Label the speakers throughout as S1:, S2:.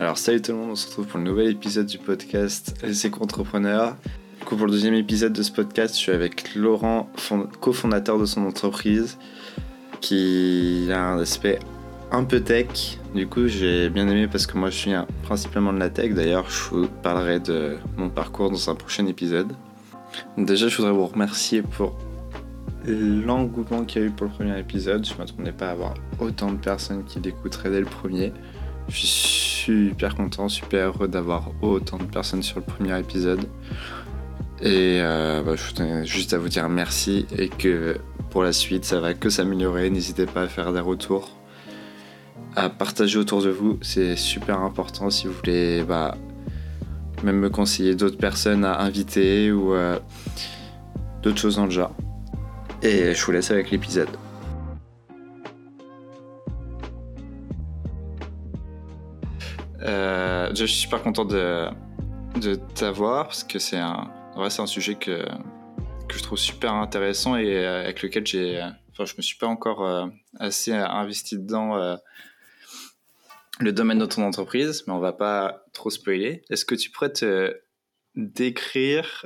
S1: Alors salut tout le monde, on se retrouve pour le nouvel épisode du podcast Les Éco-entrepreneurs. Du coup pour le deuxième épisode de ce podcast, je suis avec Laurent, cofondateur de son entreprise, qui a un aspect un peu tech. Du coup j'ai bien aimé parce que moi je suis principalement de la tech. D'ailleurs je vous parlerai de mon parcours dans un prochain épisode. Déjà je voudrais vous remercier pour l'engouement qu'il y a eu pour le premier épisode. Je ne m'attendais pas à avoir autant de personnes qui l'écouteraient dès le premier. Je suis super content, super heureux d'avoir autant de personnes sur le premier épisode. Et euh, bah, je tenais juste à vous dire merci et que pour la suite, ça va que s'améliorer. N'hésitez pas à faire des retours, à partager autour de vous. C'est super important si vous voulez bah, même me conseiller d'autres personnes à inviter ou euh, d'autres choses dans le genre. Et je vous laisse avec l'épisode. Euh, je suis super content de, de t'avoir parce que c'est un, sujet que, je trouve super intéressant et euh, avec lequel j'ai, enfin, je me suis pas encore euh, assez investi dedans le domaine de ton entreprise, mais on va pas trop spoiler. Est-ce que tu pourrais te décrire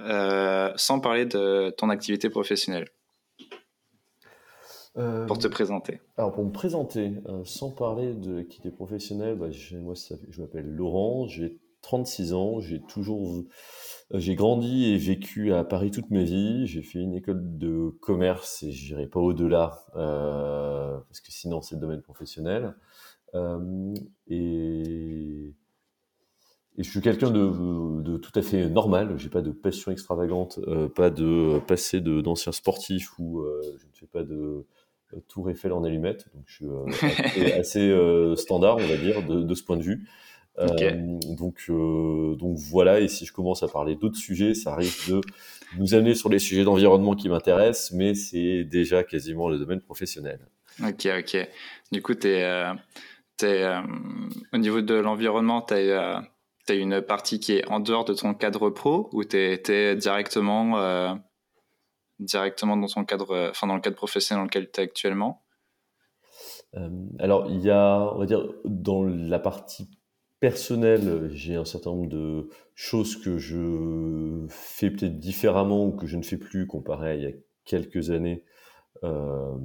S1: sans parler de ton activité professionnelle? Euh, pour te présenter.
S2: Alors pour me présenter, euh, sans parler de l'activité professionnelle, bah, moi je m'appelle Laurent, j'ai 36 ans, j'ai toujours, euh, j'ai grandi et vécu à Paris toute ma vie. J'ai fait une école de commerce et j'irai pas au-delà parce que sinon c'est le domaine professionnel. et et je suis quelqu'un de, de, tout à fait normal. J'ai pas de passion extravagante, pas de passé d'ancien sportif ou je ne fais pas de Tour Eiffel en allumette. Donc je suis euh, assez, euh, standard, on va dire, de, ce point de vue. Euh, donc, donc voilà, et si je commence à parler d'autres sujets, ça risque de nous amener sur les sujets d'environnement qui m'intéressent, mais c'est déjà quasiment le domaine professionnel.
S1: Ok, ok. Du coup, es, es, au niveau de l'environnement, tu as, une partie qui est en dehors de ton cadre pro ou tu es, directement directement dans ton cadre, euh, enfin dans le cadre professionnel dans lequel tu es actuellement?
S2: Euh, Alors, il y a, on va dire, dans la partie personnelle, j'ai un certain nombre de choses que je fais peut-être différemment ou que je ne fais plus comparé à il y a quelques années. Euh,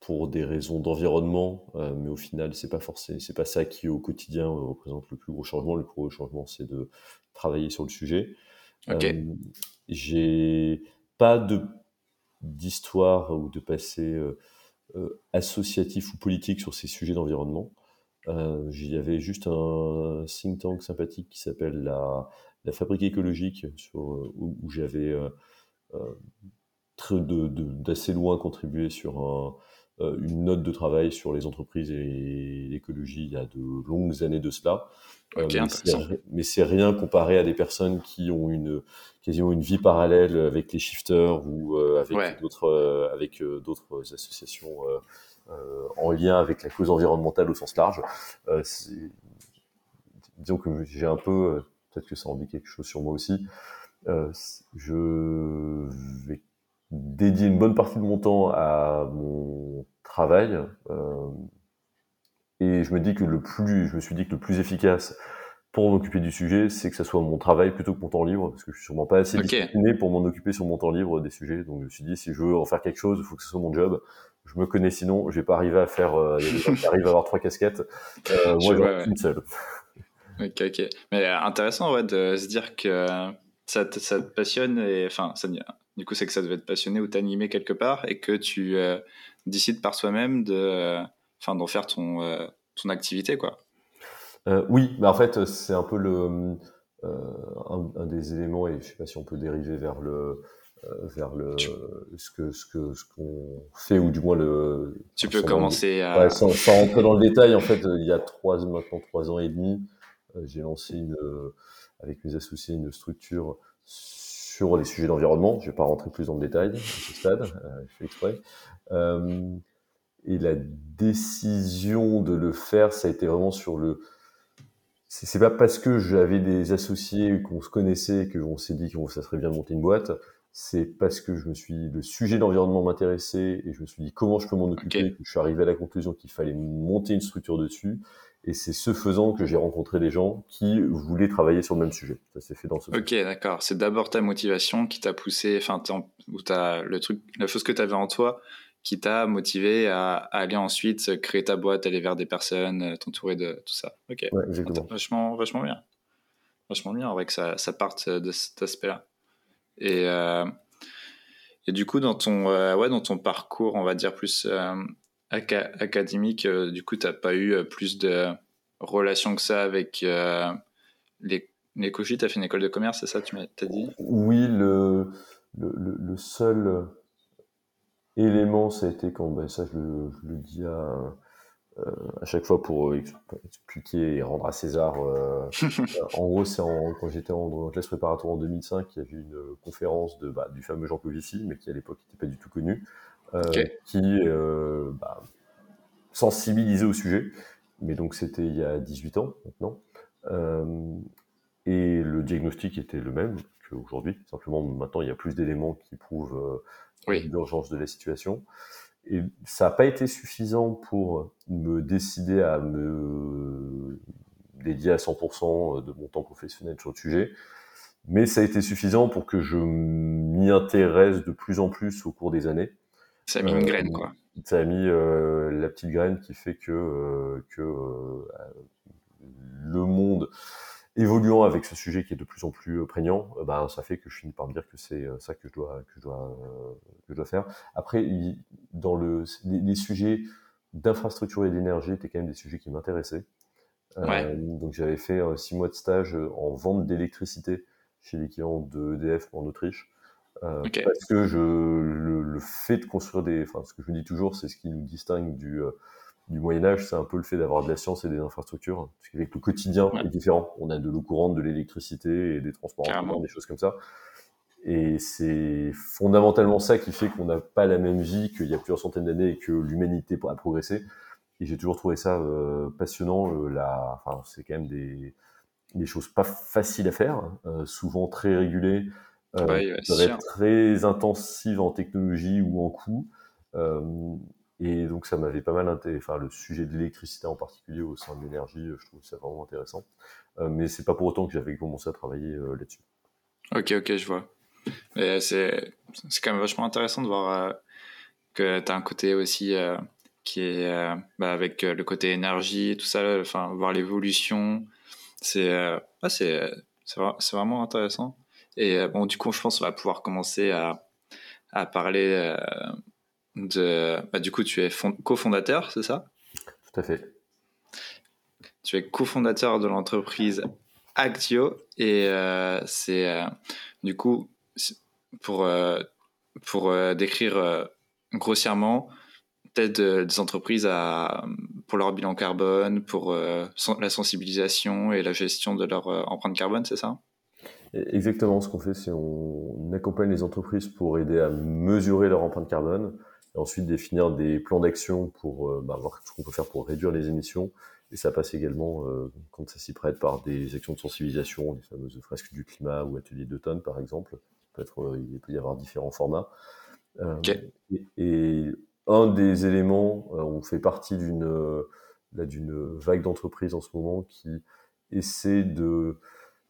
S2: pour des raisons d'environnement, mais au final, c'est pas forcément, c'est pas ça qui au quotidien représente le plus gros changement. Le plus gros changement, c'est de travailler sur le sujet.
S1: Okay
S2: j'ai pas de d'histoire ou de passé euh, euh, associatif ou politique sur ces sujets d'environnement. Euh, y avait juste un think tank sympathique qui s'appelle la, la, Fabrique écologique, où, j'avais d'assez loin contribué sur un, une note de travail sur les entreprises et l'écologie il y a de longues années de cela.
S1: Euh,
S2: mais c'est rien comparé à des personnes qui ont une quasiment une vie parallèle avec les shifters ou euh, avec d'autres euh, avec d'autres associations en lien avec la cause environnementale au sens large. disons que j'ai un peu, peut-être que ça en dit quelque chose sur moi aussi. je vais dédier une bonne partie de mon temps à mon travail. Et je me dis que le plus, je me suis dit que le plus efficace pour m'occuper du sujet, c'est que ça soit mon travail plutôt que mon temps libre, parce que je suis sûrement pas assez discipliné pour m'en occuper sur mon temps libre des sujets. Donc je me suis dit, si je veux en faire quelque chose, il faut que ce soit mon job. Je me connais sinon, je vais pas arriver à faire. Euh, arrivent à avoir trois casquettes. Euh, moi, j'en ai une seule.
S1: Ok, ok. Mais euh, intéressant, ouais, de se dire que ça te, ça te passionne et enfin, ça, du coup, c'est que ça devait te passionner ou t'animer quelque part et que tu décides par soi-même de enfin d'en faire ton, euh, ton activité quoi.
S2: Euh, oui, mais en fait c'est un peu le euh, un, des éléments et je sais pas si on peut dériver vers le vers le ce que ce que ce qu'on fait ou du moins le
S1: tu peux commencer à
S2: sans, rentrer dans le détail en fait il y a trois maintenant trois ans et demi j'ai lancé une avec mes associés une structure sur les sujets d'environnement je vais pas rentrer plus dans le détail à ce stade je fais exprès et la décision de le faire, ça a été vraiment sur le. C'est pas parce que j'avais des associés qu'on se connaissait qu'on s'est dit que ça serait bien de monter une boîte. C'est parce que je me suis le sujet d'environnement m'intéressait et je me suis dit comment je peux m'en occuper. Que je suis arrivé à la conclusion qu'il fallait monter une structure dessus. Et c'est ce faisant que j'ai rencontré des gens qui voulaient travailler sur le même sujet. Ça s'est fait dans ce.
S1: Ok, d'accord. C'est d'abord ta motivation qui t'a poussé, enfin, ou t'as le truc, la chose que tu avais en toi qui t'a motivé à, aller ensuite créer ta boîte, aller vers des personnes, euh, t'entourer de tout ça. Ok.
S2: Ouais, exactement.
S1: Vachement, vachement bien. Vachement bien, en vrai, que ça, ça parte de cet aspect-là. Et, euh, et du coup, dans ton, euh, ouais, dans ton parcours, on va dire plus académique, du coup, tu n'as pas eu plus de relations que ça avec les, les Tu as fait une école de commerce, c'est ça, tu m'as dit?
S2: Oui, le, le, le, seul élément, ça a été quand, ben, ça je le, je le dis à, euh, à chaque fois pour expliquer et rendre à César. Euh, en gros, c'est quand j'étais en, classe préparatoire en 2005, il y avait une conférence de, bah, du fameux Jean Covici, mais qui à l'époque n'était pas du tout connu, euh, qui bah, sensibilisait au sujet. Mais donc c'était il y a 18 ans maintenant. et le diagnostic était le même qu'aujourd'hui. Simplement, maintenant, il y a plus d'éléments qui prouvent l'urgence de la situation. Et ça n'a pas été suffisant pour me décider à me dédier à 100% de mon temps professionnel sur le sujet, mais ça a été suffisant pour que je m'y intéresse de plus en plus au cours des années.
S1: Ça a mis une graine, quoi.
S2: Ça a mis euh, la petite graine qui fait que, euh, que euh, le monde évoluant avec ce sujet qui est de plus en plus euh, prégnant, euh, bah, ça fait que je finis par me dire que c'est euh, ça que je dois que je dois que je dois faire. Après, dans le les, sujets d'infrastructure et d'énergie étaient quand même des sujets qui m'intéressaient. donc j'avais fait six mois de stage en vente d'électricité chez les clients de EDF en Autriche. Parce que je, le, le, fait de construire des, enfin ce que je me dis toujours, c'est ce qui nous distingue du du Moyen Âge, c'est un peu le fait d'avoir de la science et des infrastructures. Parce qu'avec le quotidien est différent. On a de l'eau courante, de l'électricité et des transports en des choses comme ça. Et c'est fondamentalement ça qui fait qu'on n'a pas la même vie qu'il y a plusieurs centaines d'années et que l'humanité a progressé. Et j'ai toujours trouvé ça euh, passionnant. Euh, la... enfin, c'est quand même des... des choses pas faciles à faire, euh, souvent très régulées, très intensives en technologie ou en coût. Et donc ça m'avait pas mal intéressé, enfin le sujet de l'électricité en particulier au sein de l'énergie, je trouve ça vraiment intéressant. Euh, mais c'est pas pour autant que j'avais commencé à travailler euh, là-dessus.
S1: Ok, ok, je vois. C'est quand même vachement intéressant de voir euh, que tu as un côté aussi qui est bah, avec le côté énergie et tout ça, enfin voir l'évolution. C'est c'est vraiment intéressant. Et bon, du coup, je pense qu'on va pouvoir commencer à, à parler de, bah, du coup, tu es cofondateur, c'est ça?
S2: Tout à fait.
S1: Tu es cofondateur de l'entreprise Actio et euh, c'est euh, du coup pour euh, pour décrire grossièrement peut-être des entreprises à, pour leur bilan carbone, pour la sensibilisation et la gestion de leur empreinte carbone, c'est ça?
S2: Exactement, ce qu'on fait, c'est on accompagne les entreprises pour aider à mesurer leur empreinte carbone, et ensuite définir des plans d'action pour euh, bah, voir ce qu'on peut faire pour réduire les émissions. Et ça passe également, euh, quand ça s'y prête, par des actions de sensibilisation, les fameuses fresques du climat ou ateliers d'automne, par exemple. Peut être, euh, il peut y avoir différents formats. Et, un des éléments, on fait partie d'une d'une vague d'entreprises en ce moment qui essaie de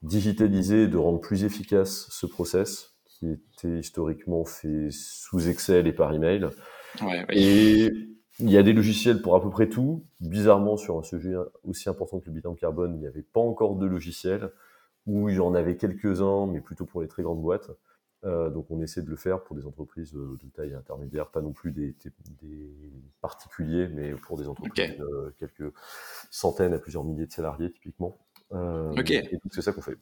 S2: digitaliser, de rendre plus efficace ce process qui était historiquement fait sous Excel et par email. Et il y a des logiciels pour à peu près tout. Bizarrement, sur un sujet aussi important que le bilan carbone, il n'y avait pas encore de logiciels, ou il y en avait quelques-uns, mais plutôt pour les très grandes boîtes. Euh, donc on essaie de le faire pour des entreprises euh, de taille intermédiaire, pas non plus des, des, particuliers, mais pour des entreprises de quelques centaines à plusieurs milliers de salariés typiquement. Euh, Et c'est ça qu'on fait.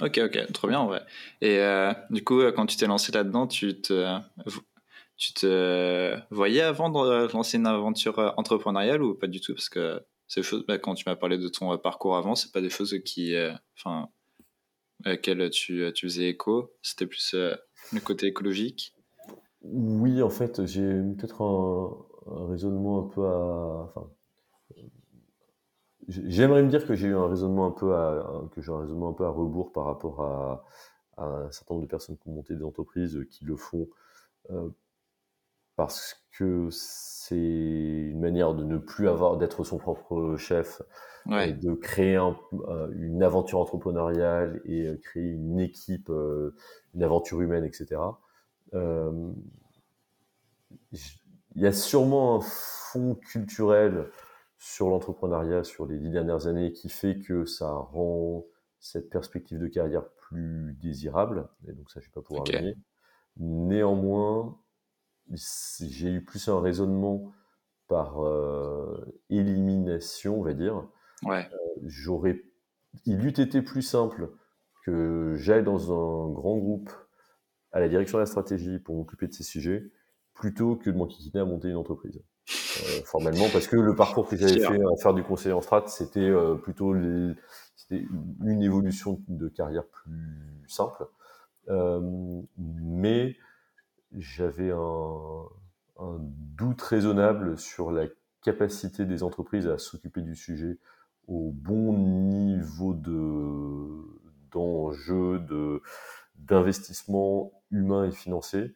S1: Ok, ok, trop bien en vrai. Et euh, du coup, quand tu t'es lancé là-dedans, tu te, tu te voyais avant de lancer une aventure entrepreneuriale ou pas du tout? Parce que ces choses, bah, quand tu m'as parlé de ton parcours avant, c'est pas des choses qui, euh, enfin, auxquelles tu, tu faisais écho. C'était plus euh, le côté écologique.
S2: Oui, en fait, j'ai peut-être un, un, raisonnement un peu à, enfin, J'aimerais me dire que j'ai eu un raisonnement un peu à, que j'ai un raisonnement un peu à rebours par rapport à, un certain nombre de personnes qui ont monté des entreprises qui le font euh, parce que c'est une manière de ne plus avoir d'être son propre chef, et de créer une aventure entrepreneuriale et créer une équipe, une aventure humaine, etc. il y a sûrement un fond culturel sur l'entrepreneuriat sur les dix dernières années qui fait que ça rend cette perspective de carrière plus désirable. Et donc ça, je vais pas pouvoir gagner. Néanmoins, j'ai eu plus un raisonnement par euh, élimination, on va dire.
S1: Ouais.
S2: Euh, j'aurais, il eût été plus simple que j'aille dans un grand groupe à la direction de la stratégie pour m'occuper de ces sujets, plutôt que de m'enquiquiner à monter une entreprise. Euh, formellement, parce que le parcours que j'avais fait à faire du conseiller en strat, c'était plutôt c'était une évolution de carrière plus simple. mais j'avais un, doute raisonnable sur la capacité des entreprises à s'occuper du sujet au bon niveau de d'enjeu, de d'investissement humain et financier.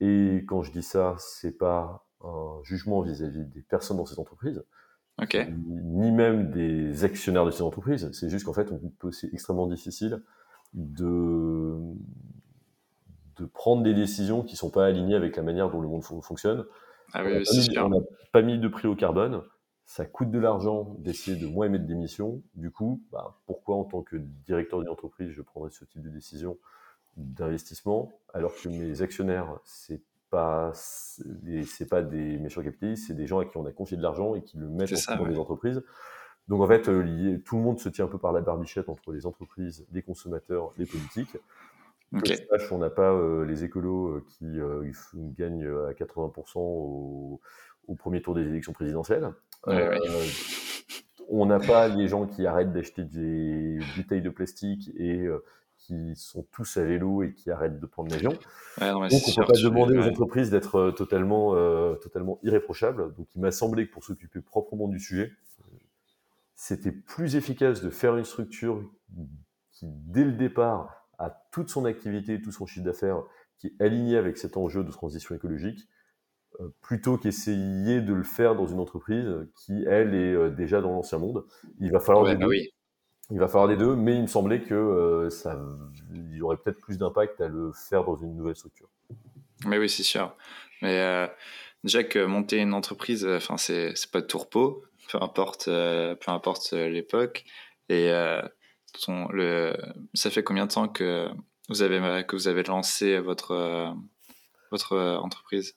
S2: Et quand je dis ça, c'est pas un jugement vis-à-vis des personnes dans ces entreprises, ni même des actionnaires de ces entreprises. C'est juste qu'en fait, c'est extrêmement difficile de de prendre des décisions qui sont pas alignées avec la manière dont le monde fonctionne.
S1: Ah
S2: on n'a pas, mis de prix au carbone. Ça coûte de l'argent d'essayer de moins émettre d'émissions. Du coup, bah, pourquoi en tant que directeur d'une entreprise, je prendrais ce type de décision d'investissement alors que mes actionnaires, c'est pas c'est pas des méchants capitalistes, c'est des gens à qui on a confié de l'argent et qui le mettent dans les entreprises. Donc en fait, euh, tout le monde se tient un peu par la barbichette entre les entreprises, les consommateurs, les politiques. Okay. on n'a pas euh, les écolos euh, qui euh, gagnent à 80% au, premier tour des élections présidentielles. On n'a pas les gens qui arrêtent d'acheter des bouteilles de plastique et qui sont tous à vélo et qui arrêtent de prendre l'avion. Donc on ne peut pas demander aux entreprises d'être totalement, totalement irréprochables. Donc il m'a semblé que pour s'occuper proprement du sujet, c'était plus efficace de faire une structure qui, dès le départ, à toute son activité, tout son chiffre d'affaires qui est aligné avec cet enjeu de transition écologique, euh, plutôt qu'essayer de le faire dans une entreprise qui, elle, est euh, déjà dans l'ancien monde. Il va falloir bah. Il va falloir des deux, mais il me semblait que euh, ça, il y aurait peut-être plus d'impact à le faire dans une nouvelle structure.
S1: Mais oui, c'est sûr. Mais déjà que monter une entreprise, enfin, c'est pas de tourpeau, peu importe, peu importe l'époque. Et le, ça fait combien de temps que vous avez, que vous avez lancé votre, votre entreprise?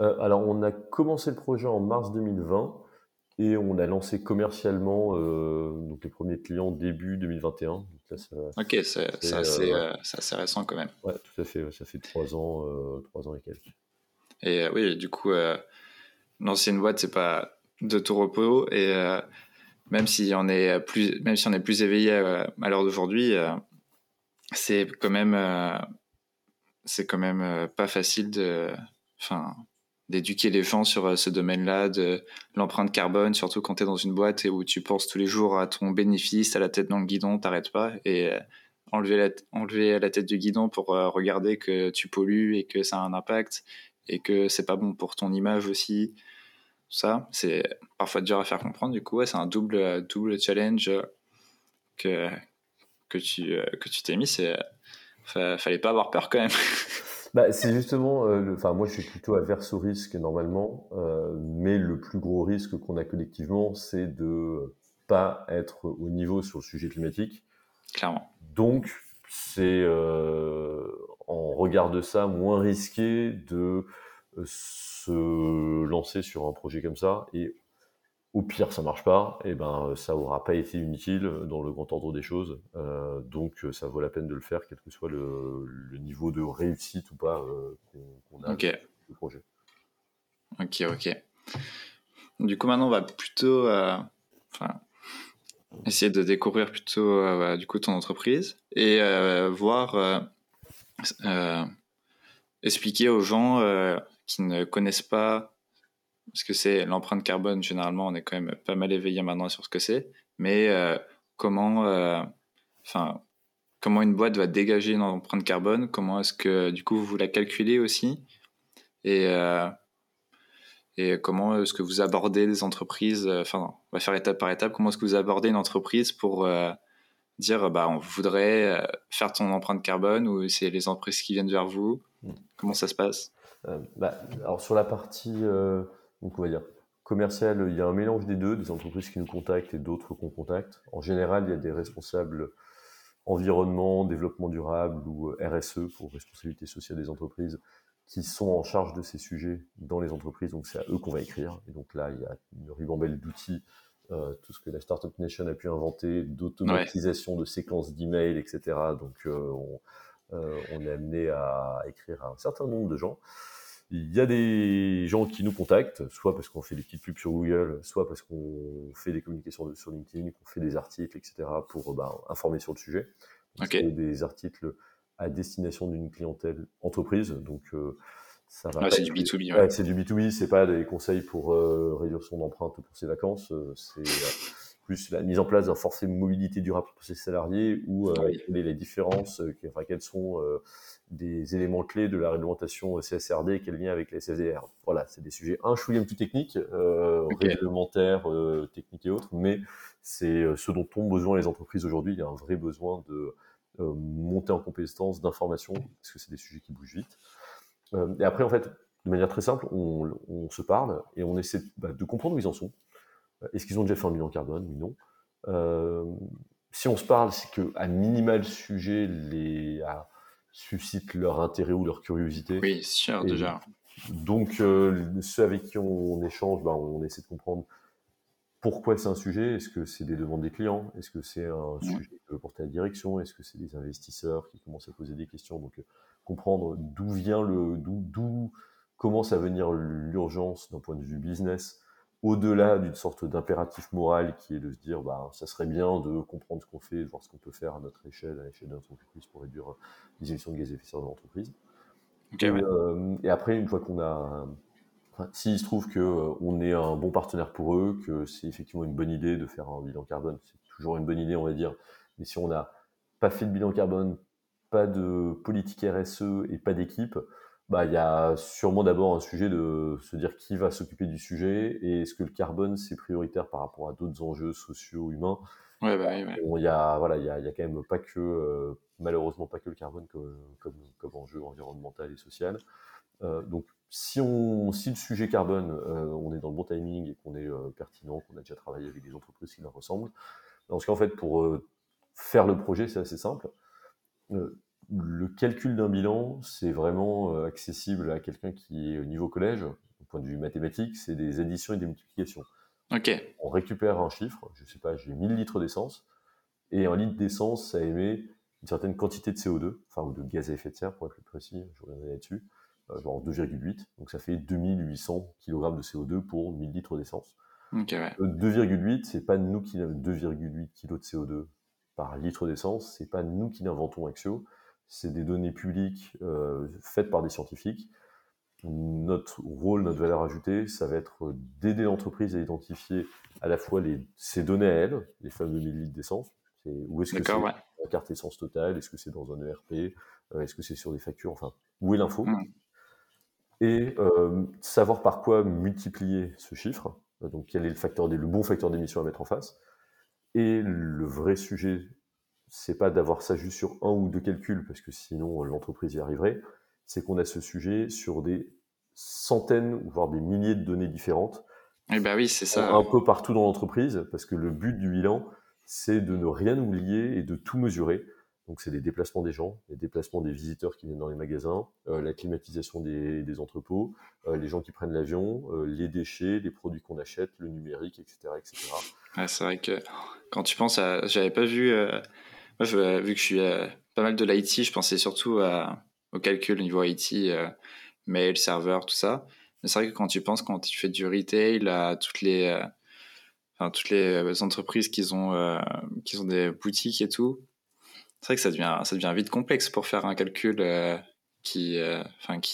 S2: Euh, Alors, on a commencé le projet en mars 2020 et on a lancé commercialement euh, donc les premiers clients début 2021.
S1: ok, c'est assez, euh, assez, récent quand même.
S2: Ouais, tout à fait. Ça fait trois ans, trois ans et quelques.
S1: Et oui, du coup, lancer une boîte, c'est pas de tout repos et même si on est plus, même si on est plus éveillé à, l'heure d'aujourd'hui, euh, c'est quand même, euh, c'est quand même euh, pas facile de, enfin, d'éduquer les gens sur ce domaine-là, de l'empreinte carbone, surtout quand tu es dans une boîte et où tu penses tous les jours à ton bénéfice, à la tête dans le guidon, t'arrêtes pas. Et enlever la, enlever la tête du guidon pour regarder que tu pollues et que ça a un impact et que c'est pas bon pour ton image aussi ça. C'est parfois dur à faire comprendre. Du coup, c'est un double, double challenge que, que tu euh, que tu t'es mis. C'est fallait pas avoir peur quand même.
S2: Bah, c'est justement, euh, enfin moi je suis plutôt averse au risque normalement, euh, mais le plus gros risque qu'on a collectivement, c'est de pas être au niveau sur le sujet climatique.
S1: Clairement.
S2: Donc c'est en regard de ça moins risqué de se lancer sur un projet comme ça et au pire ça marche pas, et ben ça aura pas été inutile dans le grand ordre des choses. Euh, donc ça vaut la peine de le faire, quel que soit le, niveau de réussite ou pas euh, qu'on a
S1: okay.
S2: le projet.
S1: Ok, ok. Du coup maintenant on va plutôt euh, essayer de découvrir plutôt bah, du coup ton entreprise et voir expliquer aux gens qui ne connaissent pas ce que c'est l'empreinte carbone, généralement, on est quand même pas mal éveillé maintenant sur ce que c'est, mais euh, comment, euh, comment une boîte va dégager une empreinte carbone, comment est-ce que du coup vous la calculez aussi, et euh, et comment est-ce que vous abordez les entreprises Enfin, on va faire étape par étape. Comment est-ce que vous abordez une entreprise pour dire bah, on voudrait faire ton empreinte carbone ou c'est les entreprises qui viennent vers vous? Hmm. Comment ça se passe?
S2: Bah, Alors, sur la partie, donc on va dire, commerciale, il y a un mélange des deux, des entreprises qui nous contactent et d'autres qu'on contacte. En général, il y a des responsables environnement, développement durable ou euh, RSE pour responsabilité sociale des entreprises qui sont en charge de ces sujets dans les entreprises. Donc c'est à eux qu'on va écrire. Et donc là, il y a une ribambelle d'outils, euh, tout ce que la Startup Nation a pu inventer, d'automatisation de séquences d'emails, etc. Donc euh, on, on, est amené à écrire à un certain nombre de gens. Il y a des gens qui nous contactent, soit parce qu'on fait des petites pubs sur Google, soit parce qu'on fait des communications sur LinkedIn, qu'on fait des articles, etc., pour bah, informer sur le sujet. Des articles à destination d'une clientèle entreprise, donc euh,
S1: ça va. c'est du B2B.
S2: c'est du B2B, c'est pas des conseils pour euh, réduire son empreinte pour ses vacances, euh, c'est plus la mise en place d'un forfait mobilité durable pour ses salariés ou euh, les différences, enfin, quels sont des éléments clés de la réglementation CSRD et quel lien avec les SFDR. Voilà, c'est des sujets un chouïa plus techniques, euh, réglementaires, euh, techniques et autres, mais c'est euh, ce dont ont besoin les entreprises aujourd'hui. Il y a un vrai besoin de euh, monter en compétence, d'information, parce que c'est des sujets qui bougent vite. Euh, et après, en fait, de manière très simple, on, on se parle et on essaie bah, de comprendre où ils en sont. Est-ce qu'ils ont déjà fait un bilan carbone Oui, non. si on se parle, c'est que à minimal sujet les suscite leur intérêt ou leur curiosité.
S1: Oui, sûr, déjà.
S2: Donc, euh, ceux avec qui on échange, bah, on essaie de comprendre pourquoi c'est un sujet. Est-ce que c'est des demandes des clients? Est-ce que c'est un sujet qui peut porter à la direction? Est-ce que c'est des investisseurs qui commencent à poser des questions? Donc, euh, comprendre d'où vient le, d'où commence à venir l'urgence d'un point de vue business au-delà d'une sorte d'impératif moral qui est de se dire bah ça serait bien de comprendre ce qu'on fait, de voir ce qu'on peut faire à notre échelle, à l'échelle de notre entreprise pour réduire euh, les émissions de gaz à effet de serre de l'entreprise. Euh, et, après, une fois qu'on a, enfin, s'il se trouve que euh, on est un bon partenaire pour eux, que c'est effectivement une bonne idée de faire un bilan carbone, c'est toujours une bonne idée, on va dire. Mais si on n'a pas fait de bilan carbone, pas de politique RSE et pas d'équipe, bah, il y a sûrement d'abord un sujet de se dire qui va s'occuper du sujet et est-ce que le carbone c'est prioritaire par rapport à d'autres enjeux sociaux, humains?
S1: Ouais, bah,
S2: il y a voilà, il y a, y a, quand même pas que euh, malheureusement pas que le carbone comme, comme, comme enjeu environnemental et social. Euh, donc si on si le sujet carbone, euh, on est dans le bon timing et qu'on est pertinent, qu'on a déjà travaillé avec des entreprises qui leur ressemblent, dans ce cas en fait pour faire le projet c'est assez simple le calcul d'un bilan, c'est vraiment euh, accessible à quelqu'un qui est au niveau collège. Au point de vue mathématique, c'est des additions et des multiplications. On récupère un chiffre, je sais pas, j'ai 1000 litres d'essence, et un litre d'essence, ça émet une certaine quantité de CO2, enfin, ou de gaz à effet de serre, pour être plus précis, je reviendrai là-dessus, euh, genre 2,8, donc ça fait 2800 kg de CO2 pour 1000 litres d'essence.
S1: Ok, ouais.
S2: 2,8, c'est pas nous qui 2,8 kg de CO2 par litre d'essence, c'est pas nous qui l'inventons Axio, c'est des données publiques euh, faites par des scientifiques. Notre rôle, notre valeur ajoutée, ça va être d'aider l'entreprise à identifier à la fois les, ces données à elle, les fameux 1000 litres d'essence, où est-ce que c'est ouais. la carte essence totale, est-ce que c'est dans un ERP, euh, est-ce que c'est sur des factures, enfin, où est l'info mm. Et euh, savoir par quoi multiplier ce chiffre, donc quel est le, facteur le bon facteur d'émission à mettre en face. Et le vrai sujet c'est pas d'avoir ça juste sur un ou deux calculs, parce que sinon l'entreprise y arriverait, c'est qu'on a ce sujet sur des centaines, voire des milliers de données différentes.
S1: Et eh ben oui, c'est ça.
S2: Un peu partout dans l'entreprise, parce que le but du bilan, c'est de ne rien oublier et de tout mesurer. Donc c'est les déplacements des gens, les déplacements des visiteurs qui viennent dans les magasins, euh, la climatisation des, des entrepôts, euh, les gens qui prennent l'avion, euh, les déchets, les produits qu'on achète, le numérique, etc. etc.
S1: C'est vrai que quand tu penses à... J'avais pas vu euh, vu que je suis euh, pas mal de l'IT, je pensais surtout au calcul au niveau IT, euh, mail, serveur, tout ça. Mais c'est vrai que quand tu penses, quand tu fais du retail, à toutes les, euh, entreprises qui ont, des boutiques et tout, c'est vrai que ça devient, vite complexe pour faire un calcul qui,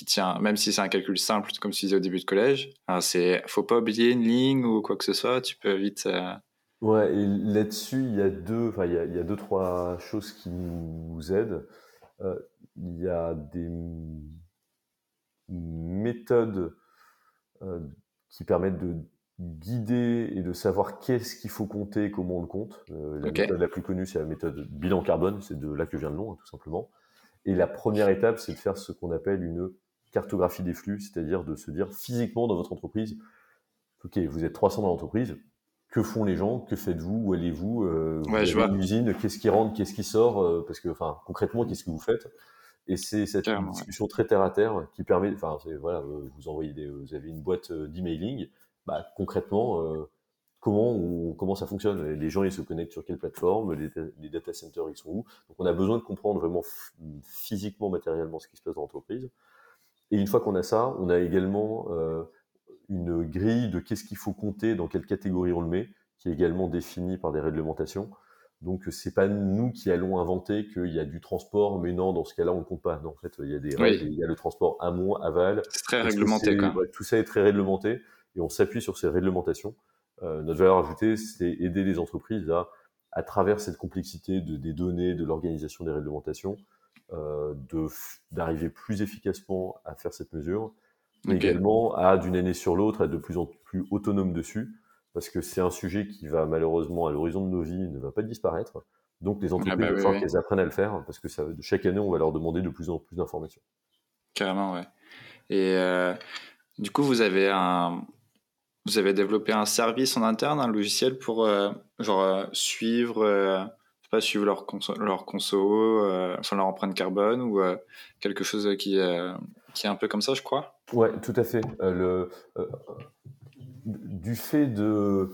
S1: tient, même si c'est un calcul simple, comme tu disais au début de collège. C'est, faut pas oublier une ligne ou quoi que ce soit, tu peux vite
S2: Ouais, et là-dessus, il y a deux, enfin, il y a, il y a deux, trois choses qui nous aident. Euh, il y a des méthodes euh, qui permettent de guider et de savoir qu'est-ce qu'il faut compter, comment on le compte. la méthode la plus connue, c'est la méthode bilan carbone, c'est de là que vient le nom, hein, tout simplement. Et la première étape, c'est de faire ce qu'on appelle une cartographie des flux, c'est-à-dire de se dire physiquement dans votre entreprise, ok, vous êtes 300 dans l'entreprise, que font les gens, que faites-vous, où allez-vous, euh, vous
S1: ouais,
S2: une usine, qu'est-ce qui rentre, qu'est-ce qui sort, euh, parce que, enfin, concrètement, qu'est-ce que vous faites? Et c'est cette discussion très terre à terre qui permet, enfin, voilà, euh, vous envoyez, des, vous avez une boîte d'emailing, bah, concrètement, comment on, comment ça fonctionne? Les gens, ils se connectent sur quelle plateforme? Les, les, data centers, ils sont où? Donc, on a besoin de comprendre vraiment physiquement, matériellement, ce qui se passe dans l'entreprise. Et une fois qu'on a ça, on a également euh, une grille de qu'est-ce qu'il faut compter, dans quelle catégorie on le met, qui est également définie par des réglementations. Donc c'est pas nous qui allons inventer qu'il y a du transport, mais non, dans ce cas-là, on ne compte pas. Non, en fait, il y a des règles, il y a le transport amont, aval.
S1: C'est très réglementé. Quand
S2: tout ça est très réglementé et on s'appuie sur ces réglementations. Euh, notre valeur ajoutée, c'est aider les entreprises à, à travers cette complexité de, des données, de l'organisation des réglementations, euh, d'arriver plus efficacement à faire cette mesure, mais également à d'une année sur l'autre être de plus en plus autonome dessus, parce que c'est un sujet qui va malheureusement à l'horizon de nos vies ne va pas disparaître. Donc les entreprises, ah bah qu'elles apprennent à le faire, parce que ça, chaque année, on va leur demander de plus en plus d'informations.
S1: Carrément, ouais. Et euh, du coup, vous avez un, vous avez développé un service en interne, un logiciel pour euh, genre suivre pas, suivre leur conso, leur conso euh, enfin leur empreinte carbone ou euh, quelque chose qui, euh, qui est un peu comme ça, je crois.
S2: Ouais, tout à fait. le, du fait de,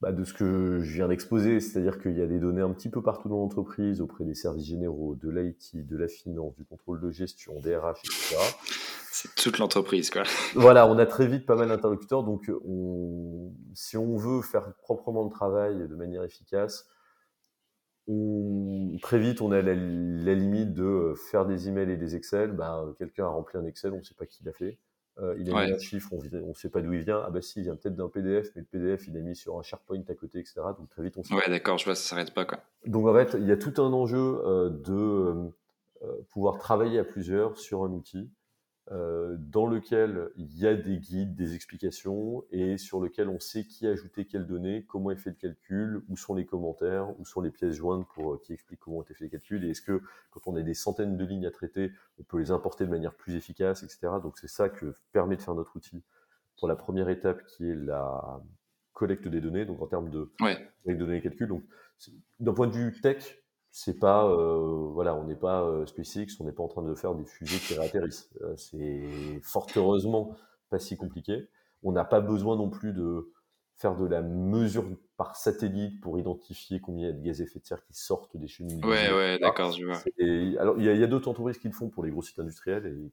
S2: bah, de ce que je viens d'exposer, c'est-à-dire qu'il y a des données un petit peu partout dans l'entreprise, auprès des services généraux, de l'IT, de la finance, du contrôle de gestion, des RH, etc.
S1: C'est toute l'entreprise, quoi.
S2: Voilà, on a très vite pas mal d'interlocuteurs, donc on, si on veut faire proprement le travail de manière efficace, très vite, on a la, limite de euh, faire des emails et des Excel. Bah, quelqu'un a rempli un Excel, on ne sait pas qui l'a fait. Euh, il a mis un chiffre, on ne sait pas d'où il vient. Ah bah si, il vient peut-être d'un PDF, mais le PDF, il est mis sur un SharePoint à côté, etc. Donc très vite, on
S1: Ouais, d'accord, je vois, ça s'arrête pas, quoi.
S2: Donc en fait, il y a tout un enjeu euh, de pouvoir travailler à plusieurs sur un outil euh, dans lequel il y a des guides, des explications, et sur lequel on sait qui a ajouté quelles données, comment est fait le calcul, où sont les commentaires, où sont les pièces jointes pour, euh, qui expliquent comment ont été fait les calculs, et est-ce que quand on a des centaines de lignes à traiter, on peut les importer de manière plus efficace, etc. Donc c'est ça que permet de faire notre outil pour la première étape qui est la collecte des données, donc en termes de, de données et calcul. Donc d'un point de vue tech, c'est pas euh, voilà on n'est pas euh, SpaceX on n'est pas en train de faire des fusées qui réatterrissent euh, c'est fort heureusement pas si compliqué on n'a pas besoin non plus de faire de la mesure par satellite pour identifier combien il y a de gaz à effet de serre qui sortent des cheminées.
S1: Ouais, ouais, d'accord, je vois.
S2: Et, alors, il y a, a d'autres entreprises qui le font pour les gros sites industriels et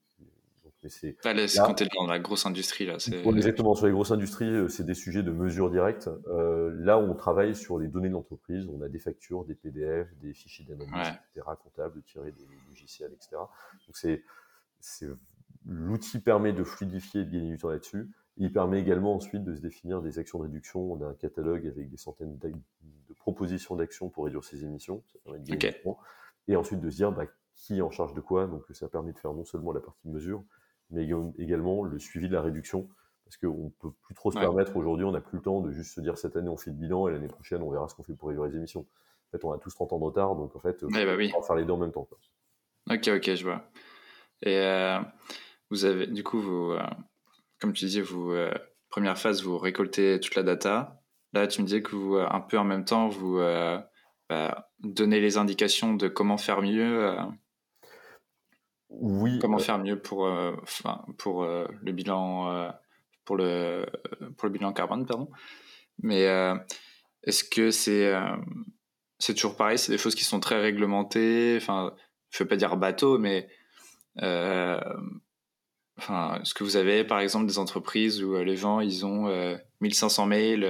S1: c'est quand tu es dans la grosse industrie. Là,
S2: exactement, sur les grosses industries, euh, c'est des sujets de mesure directe. Euh, là on travaille sur les données de l'entreprise, on a des factures, des PDF, des fichiers d'analyse, etc., comptables, tirés des logiciels, etc. Donc c'est, l'outil permet de fluidifier et de gagner du temps là-dessus. Il permet également ensuite de se définir des actions de réduction. On a un catalogue avec des centaines de propositions d'actions pour réduire ses émissions. Ça permet de gagner du temps. Et ensuite de se dire bah, qui est en charge de quoi. Donc ça permet de faire non seulement la partie mesure, mais également le suivi de la réduction. Parce qu'on peut plus trop se permettre aujourd'hui, on n'a plus le temps de juste se dire cette année on fait le bilan et l'année prochaine on verra ce qu'on fait pour réduire les émissions. En fait, on a tous 30 ans de retard, donc en fait, on
S1: bah oui.
S2: faire les deux en même temps.
S1: Ok, ok, je vois. Et euh, vous avez, du coup, vous, euh, comme tu disais, vous, euh, première phase, vous récoltez toute la data. Là, tu me disais que vous, un peu en même temps, vous bah, donnez les indications de comment faire mieux
S2: oui.
S1: Comment euh, faire mieux pour, euh, pour euh, le bilan pour le pour le bilan carbone, pardon. Mais est-ce que c'est c'est toujours pareil? C'est des choses qui sont très réglementées. Enfin, je veux pas dire bateau, mais enfin, est-ce que vous avez par exemple des entreprises où les gens ils ont 1500 mails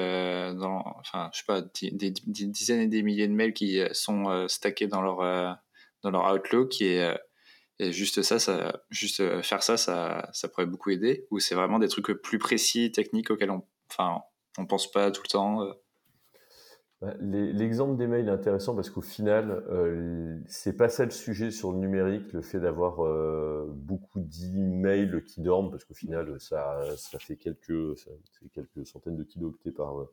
S1: dans, enfin, je sais pas, des, dizaines et des milliers de mails qui sont stackés dans leur dans leur Outlook et et juste ça, ça juste euh, faire ça, ça, ça pourrait beaucoup aider. Ou c'est vraiment des trucs plus précis, techniques auxquels on, enfin, on pense pas tout le temps. Euh?
S2: bah, L'exemple des mails est intéressant parce qu'au final, euh, c'est pas ça le sujet sur le numérique, le fait d'avoir euh, beaucoup d'emails qui dorment, parce qu'au final, ça, ça fait quelques, ça, quelques centaines de kilooctets par, euh,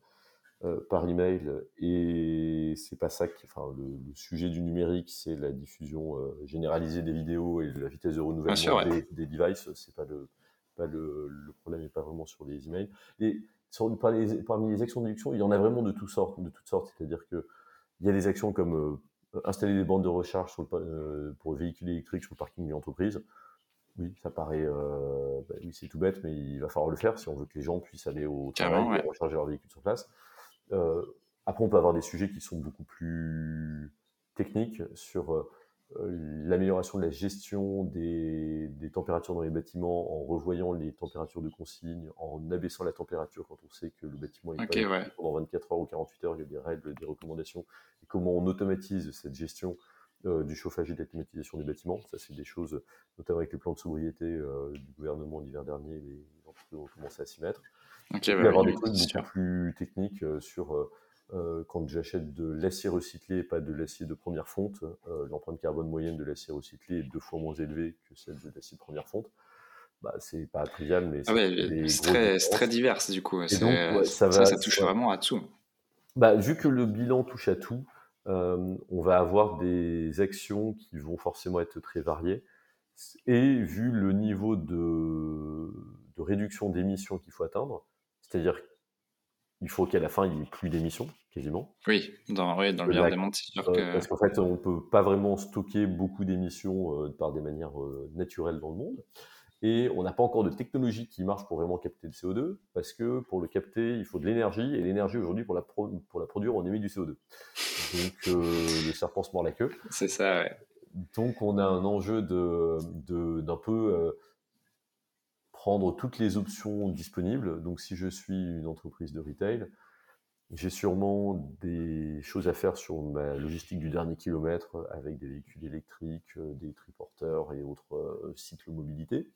S2: par email, et c'est pas ça qui, enfin, le, sujet du numérique, c'est la diffusion euh, généralisée des vidéos et la vitesse de renouvellement des, des, devices. C'est pas le, pas le, le problème n'est pas vraiment sur les emails. Et parmi les actions de déduction, il y en a vraiment de toutes sortes. De toutes sortes. C'est-à-dire que il y a des actions comme euh, installer des bandes de recharge sur le, euh, pour le véhicule électrique sur le parking d'une entreprise. Oui, ça paraît, euh, bah oui, c'est tout bête, mais il va falloir le faire si on veut que les gens puissent aller au travail et recharger leur véhicule sur place. Euh, après, on peut avoir des sujets qui sont beaucoup plus techniques sur euh, l'amélioration de la gestion des, des, températures dans les bâtiments en revoyant les températures de consigne, en abaissant la température quand on sait que le bâtiment est
S1: okay,
S2: pas pendant 24 heures ou 48 heures, il y a des règles, des recommandations, et comment on automatise cette gestion euh, du chauffage et de la climatisation des bâtiments. Ça, c'est des choses, notamment avec les plans de sobriété euh, du gouvernement l'hiver dernier, les entreprises ont commencé à s'y mettre.
S1: Okay,
S2: y avoir des trucs beaucoup plus techniques euh, sur euh, euh, quand j'achète de l'acier recyclé et pas de l'acier de première fonte, l'empreinte carbone moyenne de l'acier recyclé est deux fois moins élevée que celle de l'acier de première fonte. Bah, c'est pas trivial, mais
S1: ah c'est très, très divers du coup. Et donc, ouais, ça, va, ça, touche vraiment à tout.
S2: Bah, vu que le bilan touche à tout, euh, on va avoir des actions qui vont forcément être très variées. Et vu le niveau de, de réduction d'émissions qu'il faut atteindre, c'est-à-dire il faut qu'à la fin, il n'y ait plus d'émissions, quasiment.
S1: Oui, dans, oui, dans le meilleur des mondes, c'est sûr
S2: euh,
S1: que...
S2: Parce qu'en fait, on ne peut pas vraiment stocker beaucoup d'émissions euh, par des manières euh, naturelles dans le monde. Et on n'a pas encore de technologie qui marche pour vraiment capter le CO2, parce que pour le capter, il faut de l'énergie, et l'énergie aujourd'hui, pour la, pour la produire, on émet du CO2. Donc le serpent se mord la queue.
S1: C'est ça, ouais.
S2: Donc on a un enjeu de, d'un peu prendre toutes les options disponibles. Donc, si je suis une entreprise de retail, j'ai sûrement des choses à faire sur ma logistique du dernier kilomètre avec des véhicules électriques, euh, des triporteurs et autres euh, cycles mobilité.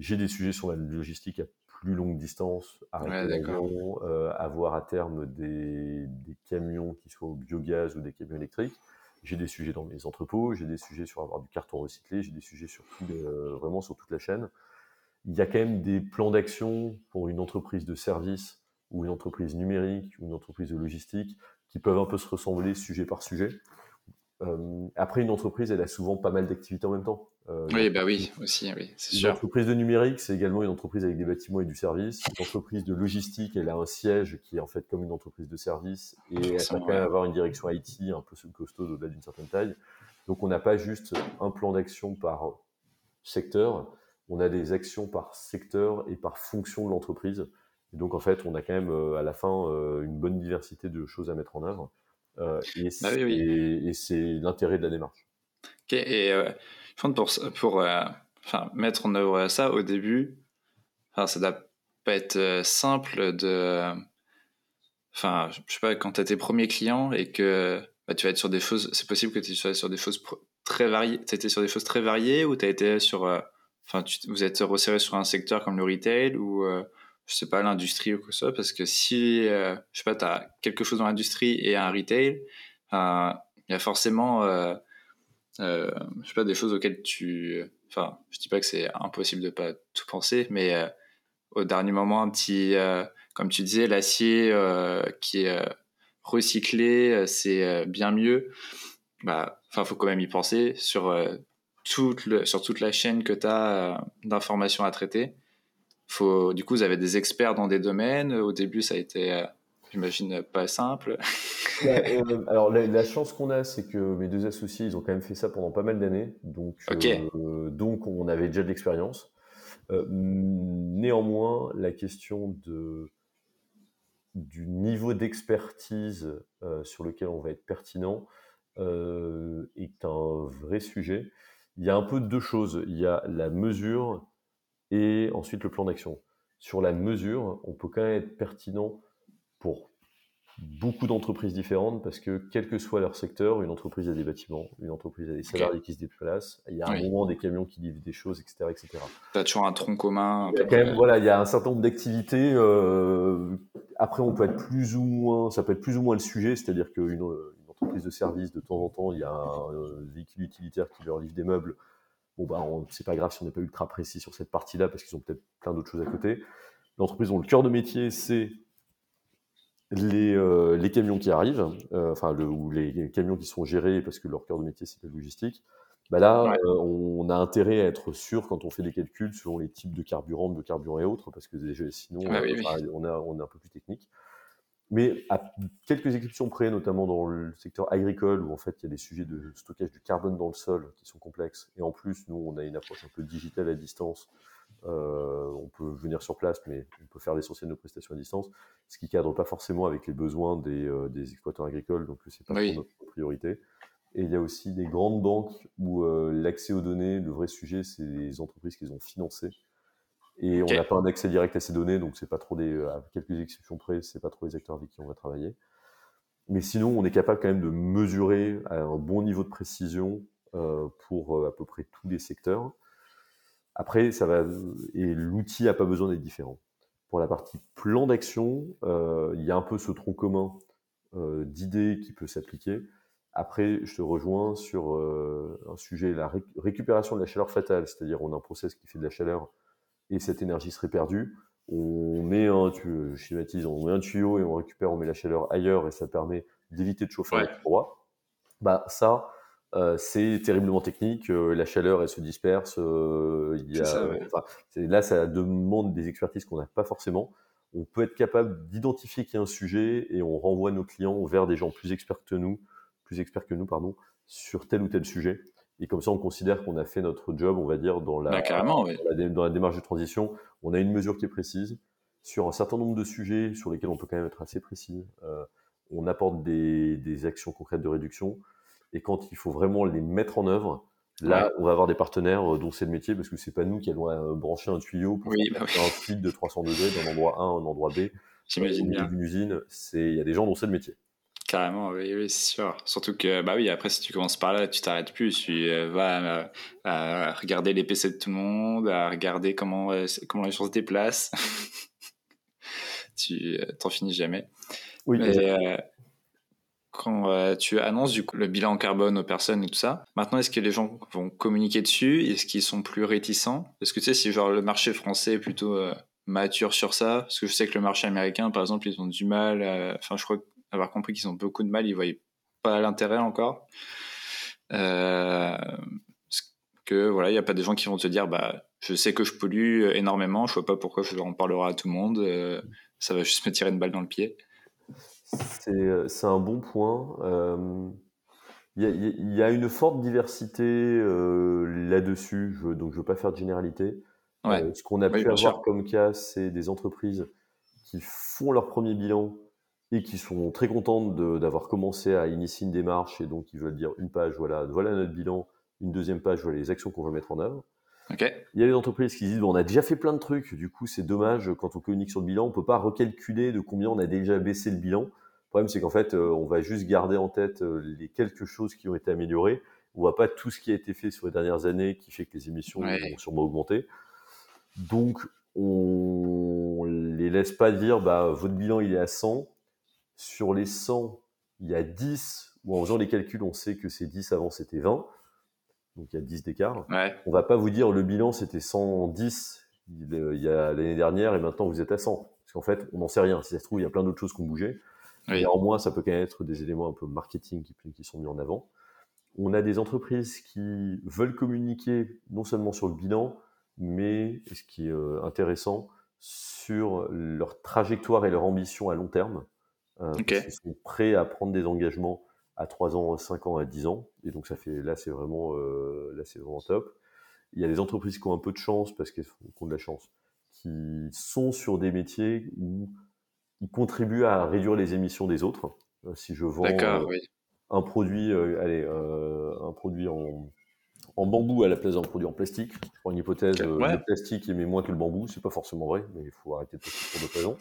S2: J'ai des sujets sur la logistique à plus longue distance, arrêter ouais, euh, avoir à terme des, des, camions qui soient au biogaz ou des camions électriques. J'ai des sujets dans mes entrepôts, j'ai des sujets sur avoir du carton recyclé, j'ai des sujets sur tout, euh, vraiment sur toute la chaîne il y a quand même des plans d'action pour une entreprise de service ou une entreprise numérique ou une entreprise de logistique qui peuvent un peu se ressembler sujet par sujet. Euh, après, une entreprise, elle a souvent pas mal d'activités en même temps.
S1: Euh, oui, bah oui, aussi, oui, c'est
S2: sûr. Une entreprise de numérique, c'est également une entreprise avec des bâtiments et du service. Une entreprise de logistique, elle a un siège qui est en fait comme une entreprise de service et elle va quand même avoir une direction IT un peu costaud au-delà d'une certaine taille. Donc, on n'a pas juste un plan d'action par secteur, on a des actions par secteur et par fonction de l'entreprise. Et donc, en fait, on a quand même euh, à la fin euh, une bonne diversité de choses à mettre en œuvre. Euh, et bah c'est l'intérêt de la démarche.
S1: Ok, et pour, pour enfin, mettre en œuvre ça au début, enfin, ça doit pas être simple de. Enfin, je sais pas, quand tu as tes premiers clients et que bah, tu vas être sur des choses, c'est possible que tu sois sur des choses très variées. Tu étais sur des choses très variées ou tu as été sur enfin, vous êtes resserré sur un secteur comme le retail ou, euh, je sais pas, l'industrie ou quoi que ce soit, parce que si, euh, je sais pas, tu as quelque chose dans l'industrie et un retail, il y a forcément, euh, euh, je sais pas, des choses auxquelles tu, enfin, je dis pas que c'est impossible de pas tout penser, mais au dernier moment, un petit, comme tu disais, l'acier qui est recyclé, c'est bien mieux. Bah, enfin, faut quand même y penser sur toute le, sur toute la chaîne que tu as euh, d'informations à traiter. Faut, du coup, vous avez des experts dans des domaines. Au début, ça a été, euh, j'imagine, pas simple.
S2: Euh, alors, la, chance qu'on a, c'est que mes deux associés, ils ont quand même fait ça pendant pas mal d'années. Donc, donc, on avait déjà de l'expérience. néanmoins, la question de, du niveau d'expertise sur lequel on va être pertinent est un vrai sujet il y a un peu deux choses. Il y a la mesure et ensuite le plan d'action. Sur la mesure, on peut quand même être pertinent pour beaucoup d'entreprises différentes parce que quel que soit leur secteur, une entreprise a des bâtiments, une entreprise a des salariés qui se déplacent, il y a un moment des camions qui livrent des choses, etc. etc.
S1: Tu as toujours un tronc commun.
S2: Il y a quand même, voilà, il y a un certain nombre d'activités. Euh, après, on peut être plus ou moins, ça peut être plus ou moins le sujet, c'est-à-dire qu'une une entreprise de service, de temps en temps, il y a un véhicule utilitaire qui leur livre des meubles. Bon, bah, c'est pas grave si on n'est pas ultra précis sur cette partie-là, parce qu'ils ont peut-être plein d'autres choses à côté. L'entreprise dont le cœur de métier, c'est les, euh, les, camions qui arrivent, euh, enfin, le, ou les camions qui sont gérés, parce que leur cœur de métier, c'est la logistique. Bah là, euh, on a intérêt à être sûr quand on fait des calculs selon les types de carburant, de carburant et autres, parce que sinon, ah On, a, on est un peu plus technique. Mais à quelques exceptions près, notamment dans le secteur agricole, où en fait il y a des sujets de stockage du carbone dans le sol qui sont complexes, et en plus, nous, on a une approche un peu digitale à distance. Euh, on peut venir sur place, mais on peut faire l'essentiel de nos prestations à distance, ce qui cadre pas forcément avec les besoins des, euh, des exploitants agricoles, donc c'est pas notre priorité. Et il y a aussi des grandes banques où euh, l'accès aux données, le vrai sujet, c'est les entreprises qu'ils ont financées. Et on n'a pas un accès direct à ces données, donc c'est pas trop des, à quelques exceptions près, c'est pas trop les acteurs avec qui on va travailler. Mais sinon, on est capable quand même de mesurer à un bon niveau de précision euh, pour euh, à peu près tous les secteurs. Après, ça va et l'outil n'a pas besoin d'être différent. Pour la partie plan d'action, il y a un peu ce tronc commun d'idées qui peut s'appliquer. Après, je te rejoins sur euh, un sujet, la récupération de la chaleur fatale, c'est-à-dire on a un process qui fait de la chaleur et cette énergie serait perdue. On met un, tu, schématise, on met un tuyau et on récupère, on met la chaleur ailleurs et ça permet d'éviter de chauffer ouais. droit. Bah ça, euh, c'est terriblement technique. Euh, la chaleur, elle se disperse. il y a, ça, là, ça demande des expertises qu'on n'a pas forcément. On peut être capable d'identifier qu'il y a un sujet et on renvoie nos clients vers des gens plus experts que nous plus experts que nous, pardon, sur tel ou tel sujet. Et comme ça, on considère qu'on a fait notre job, on va dire, dans la,
S1: bah,
S2: dans, la démarche de transition. On a une mesure qui est précise sur un certain nombre de sujets sur lesquels on peut quand même être assez précis. Euh, on apporte des, des, actions concrètes de réduction. Et quand il faut vraiment les mettre en œuvre, là, on va avoir des partenaires euh, dont c'est le métier, parce que c'est pas nous qui allons euh, brancher un tuyau pour bah faire un fil de 300 degrés d'un endroit A à un endroit B.
S1: J'imagine bien.
S2: D'une usine, il y a des gens dont c'est le métier.
S1: Carrément, oui, oui c'est sûr. Surtout que, bah oui, après, si tu commences par là, tu t'arrêtes plus. Tu euh, vas euh, regarder les PC de tout le monde, à regarder comment, euh, comment les choses se déplacent. tu t'en finis jamais.
S2: Oui,
S1: Mais, quand tu annonces du coup, le bilan carbone aux personnes et tout ça, maintenant, est-ce que les gens vont communiquer dessus? Est-ce qu'ils sont plus réticents? Est-ce que tu sais si genre le marché français est plutôt mature sur ça? Parce que je sais que le marché américain, par exemple, ils ont du mal. Enfin, je crois que avoir compris qu'ils ont beaucoup de mal, ils voyaient pas l'intérêt encore. Euh, que voilà, il n'y a pas des gens qui vont te dire, bah, je sais que je pollue énormément, je vois pas pourquoi je en parlerai à tout le monde, euh, ça va juste me tirer une balle dans le pied.
S2: C'est un bon point. Il euh, y, y, a une forte diversité là-dessus, donc je veux pas faire de généralité. ce qu'on a pu avoir comme cas, c'est des entreprises qui font leur premier bilan et qui sont très contentes d'avoir commencé à initier une démarche et donc ils veulent dire une page, voilà, voilà notre bilan, une deuxième page, voilà les actions qu'on veut mettre en œuvre.
S1: Okay.
S2: Il y a des entreprises qui disent bon, on a déjà fait plein de trucs, du coup c'est dommage quand on communique sur le bilan, on peut pas recalculer de combien on a déjà baissé le bilan. Le problème c'est qu'en fait euh, on va juste garder en tête euh, les quelques choses qui ont été améliorées. On voit pas tout ce qui a été fait sur les dernières années qui fait que les émissions ont sûrement augmenté. Donc on les laisse pas dire bah votre bilan il est à 100 sur les 100, il y a 10 où en faisant les calculs, on sait que ces 10 avant c'était 20. Donc il y a 10 d'écart.
S1: Ouais.
S2: On va pas vous dire le bilan c'était 110 il y a l'année dernière et maintenant vous êtes à 100. Parce qu'en fait, on n'en sait rien. Si ça se trouve, il y a plein d'autres choses qui ont bougé. Oui. Néanmoins, ça peut quand même être des éléments un peu marketing qui, qui sont mis en avant. On a des entreprises qui veulent communiquer non seulement sur le bilan, mais, ce qui est euh, intéressant, sur leur trajectoire et leur ambition à long terme. Euh, Ils sont prêts à prendre des engagements à 3 ans, 5 ans, à 10 ans. Et donc, ça fait, là, c'est vraiment, euh, là, c'est vraiment top. Il y a des entreprises qui ont un peu de chance parce qu'elles ont de la chance, qui sont sur des métiers où ils contribuent à réduire les émissions des autres. Euh, si je vends euh,
S1: oui.
S2: un produit, allez, un produit en, en bambou à la place d'un produit en plastique. Je prends une hypothèse, okay, ouais. le plastique émet moins que le bambou, c'est pas forcément vrai, mais il faut arrêter de plastique pour d'autres raisons.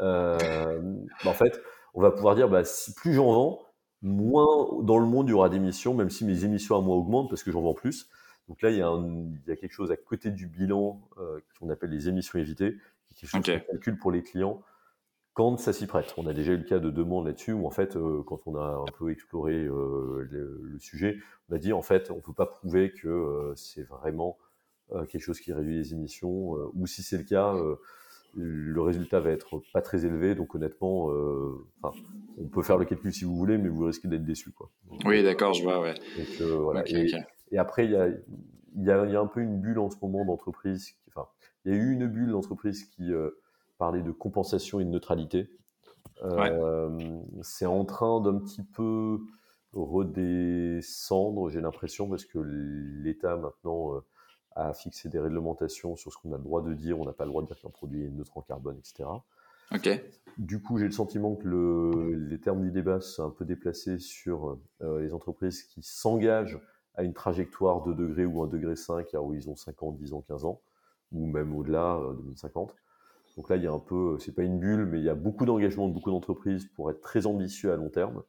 S2: Euh, bah en fait, on va pouvoir dire, bah, si plus j'en vends, moins dans le monde il y aura d'émissions, même si mes émissions à moi augmentent parce que j'en vends plus. Donc là, il y, a un, il y a quelque chose à côté du bilan euh, qu'on appelle les émissions évitées, qui est quelque chose okay. calcule pour les clients. quand ça s'y prête. On a déjà eu le cas de demandes là-dessus où en fait, euh, quand on a un peu exploré euh, le, sujet, on a dit en fait, on peut pas prouver que c'est vraiment quelque chose qui réduit les émissions, ou si c'est le cas, le résultat va être pas très élevé. Donc honnêtement, on peut faire le calcul si vous voulez, mais vous risquez d'être déçu, quoi.
S1: oui, d'accord, je vois, ouais.
S2: voilà. et, après, il y a, y, a, y a, un peu une bulle en ce moment d'entreprise. Enfin, il y a eu une bulle d'entreprise qui parler de compensation et de neutralité. Euh, c'est en train d'un petit peu redescendre, j'ai l'impression, parce que l'État maintenant euh, a fixé des réglementations sur ce qu'on a le droit de dire, on n'a pas le droit de dire qu'un produit est neutre en carbone, etc.
S1: Ok.
S2: Du coup, j'ai le sentiment que le, les termes du débat sont un peu déplacés sur euh, les entreprises qui s'engagent à une trajectoire de degré ou 1 degré 5 à où ils ont 5 ans, 10 ans, 15 ans, ou même au-delà, 2050. Donc là, il y a un peu, c'est pas une bulle, mais il y a beaucoup d'engagement de beaucoup d'entreprises pour être très ambitieux à long terme.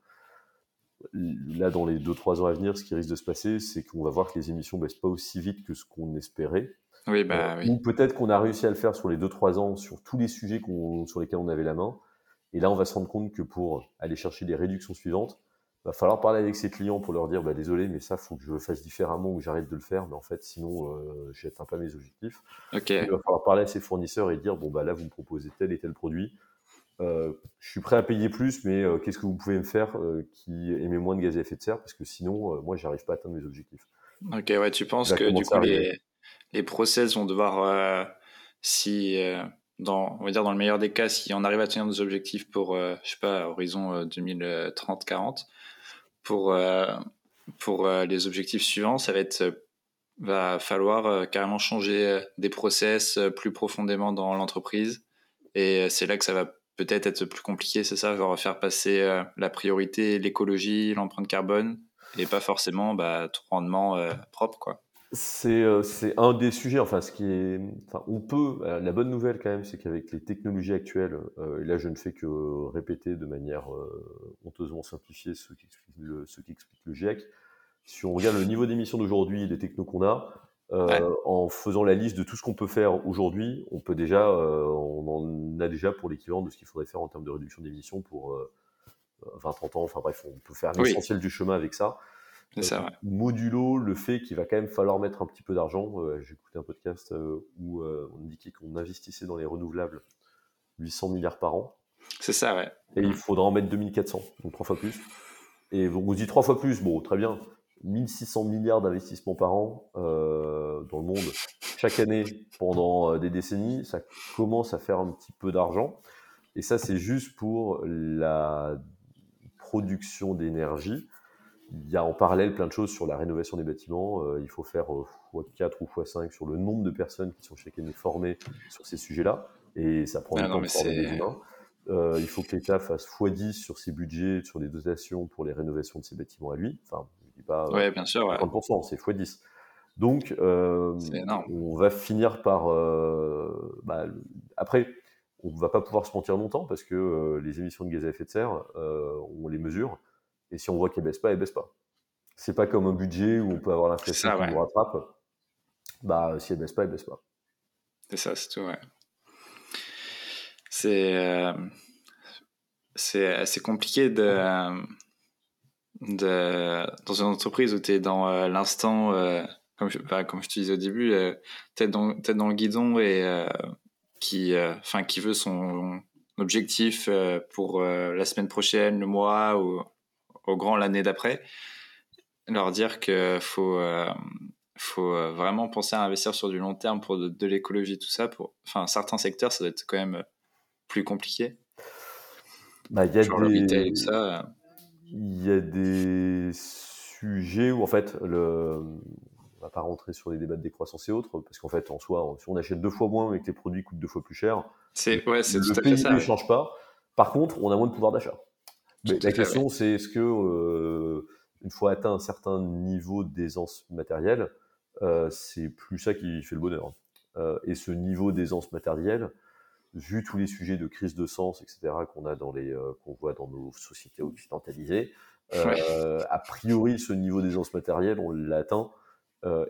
S2: Là, dans les 2-3 ans à venir, ce qui risque de se passer, c'est qu'on va voir que les émissions baissent pas aussi vite que ce qu'on espérait.
S1: Oui, bah,
S2: euh, Ou peut-être qu'on a réussi à le faire sur les 2-3 ans sur tous les sujets sur lesquels on avait la main. Et là, on va se rendre compte que pour aller chercher les réductions suivantes, va falloir parler avec ses clients pour leur dire bah, désolé, mais ça, faut que je le fasse différemment ou j'arrête de le faire. Mais en fait, sinon, euh, je n'atteins pas mes objectifs.
S1: Il va
S2: falloir parler à ses fournisseurs et dire bon, bah là, vous me proposez tel et tel produit. Euh, je suis prêt à payer plus, mais euh, qu'est-ce que vous pouvez me faire qui émet moins de gaz à effet de serre? Parce que sinon, moi, j'arrive pas à atteindre mes objectifs.
S1: Ok, ouais, tu penses que du coup, les, les process vont devoir, si dans, on va dire dans le meilleur des cas, si on arrive à tenir nos objectifs pour, je sais pas, horizon 2030-40, pour, euh, pour euh, les objectifs suivants, ça va être euh, va falloir carrément changer des process plus profondément dans l'entreprise. Et c'est là que ça va peut-être être plus compliqué, c'est ça, genre faire passer la priorité, l'écologie, l'empreinte carbone, et pas forcément bah, tout rendement propre, quoi.
S2: C'est un des sujets, enfin, ce qui est, enfin, on peut, la bonne nouvelle quand même, c'est qu'avec les technologies actuelles, et là je ne fais que répéter de manière honteusement simplifiée ce qu'explique le, le GIEC, si on regarde le niveau d'émission d'aujourd'hui, les technos qu'on a, en faisant la liste de tout ce qu'on peut faire aujourd'hui, on peut déjà, on en a déjà pour l'équivalent de ce qu'il faudrait faire en termes de réduction d'émissions pour 20-30 ans, enfin bref, on peut faire l'essentiel du chemin avec ça.
S1: Ça,
S2: Modulo le fait qu'il va quand même falloir mettre un petit peu d'argent. Euh, j'ai écouté un podcast euh, où euh, on indiquait qu'on investissait dans les renouvelables 800 milliards par an.
S1: C'est ça, ouais.
S2: Et il faudra en mettre 2400, donc trois fois plus. Et on vous dit trois fois plus, bon, très bien. 1600 milliards d'investissements par an dans le monde chaque année pendant des décennies, ça commence à faire un petit peu d'argent. Et ça, c'est juste pour la production d'énergie. Il y a en parallèle plein de choses sur la rénovation des bâtiments. Euh, il faut faire x4 euh, ou x5 sur le nombre de personnes qui sont chaque année formées sur ces sujets-là. Et ça prend du temps de former des humains. Euh, il faut que l'État fasse x10 sur ses budgets, sur les dotations pour les rénovations de ses bâtiments à lui. Enfin, pas
S1: ouais, bien sûr,
S2: 30%, c'est x10. Donc, on va finir par... Bah, après, on ne va pas pouvoir se mentir longtemps parce que les émissions de gaz à effet de serre, on les mesure. Et si on voit qu'elle baisse pas, elle baisse pas. C'est pas comme un budget où on peut avoir l'impression qu'on nous rattrape. Bah, si elle baisse pas, elle baisse pas.
S1: C'est ça, c'est tout, ouais. C'est euh, c'est assez compliqué de, de dans une entreprise où tu es dans euh, l'instant, euh, comme, je, bah, comme je te disais au début, tête dans, dans le guidon et qui, enfin qui veut son objectif pour la semaine prochaine, le mois ou au grand l'année d'après, leur dire qu'il faut, euh, faut euh, vraiment penser à investir sur du long terme pour de, l'écologie, tout ça. Pour, enfin, certains secteurs, ça doit être quand même euh, plus compliqué.
S2: Bah, y a des... ça. Il y a des sujets où, en fait, le... on va pas rentrer sur les débats de décroissance et autres, parce qu'en fait, en soi, si on achète deux fois moins mais que les produits coûtent deux fois plus cher,
S1: c'est ouais,
S2: le pays ne change pas. Par contre, on a moins de pouvoir d'achat la question, c'est est-ce que, euh, une fois atteint un certain niveau d'aisance matérielle, euh, c'est plus ça qui fait le bonheur. Euh, et ce niveau d'aisance matérielle, vu tous les sujets de crise de sens, etc., qu'on a dans les, qu'on voit dans nos sociétés occidentalisées, a priori, ce niveau d'aisance matérielle, on l'atteint.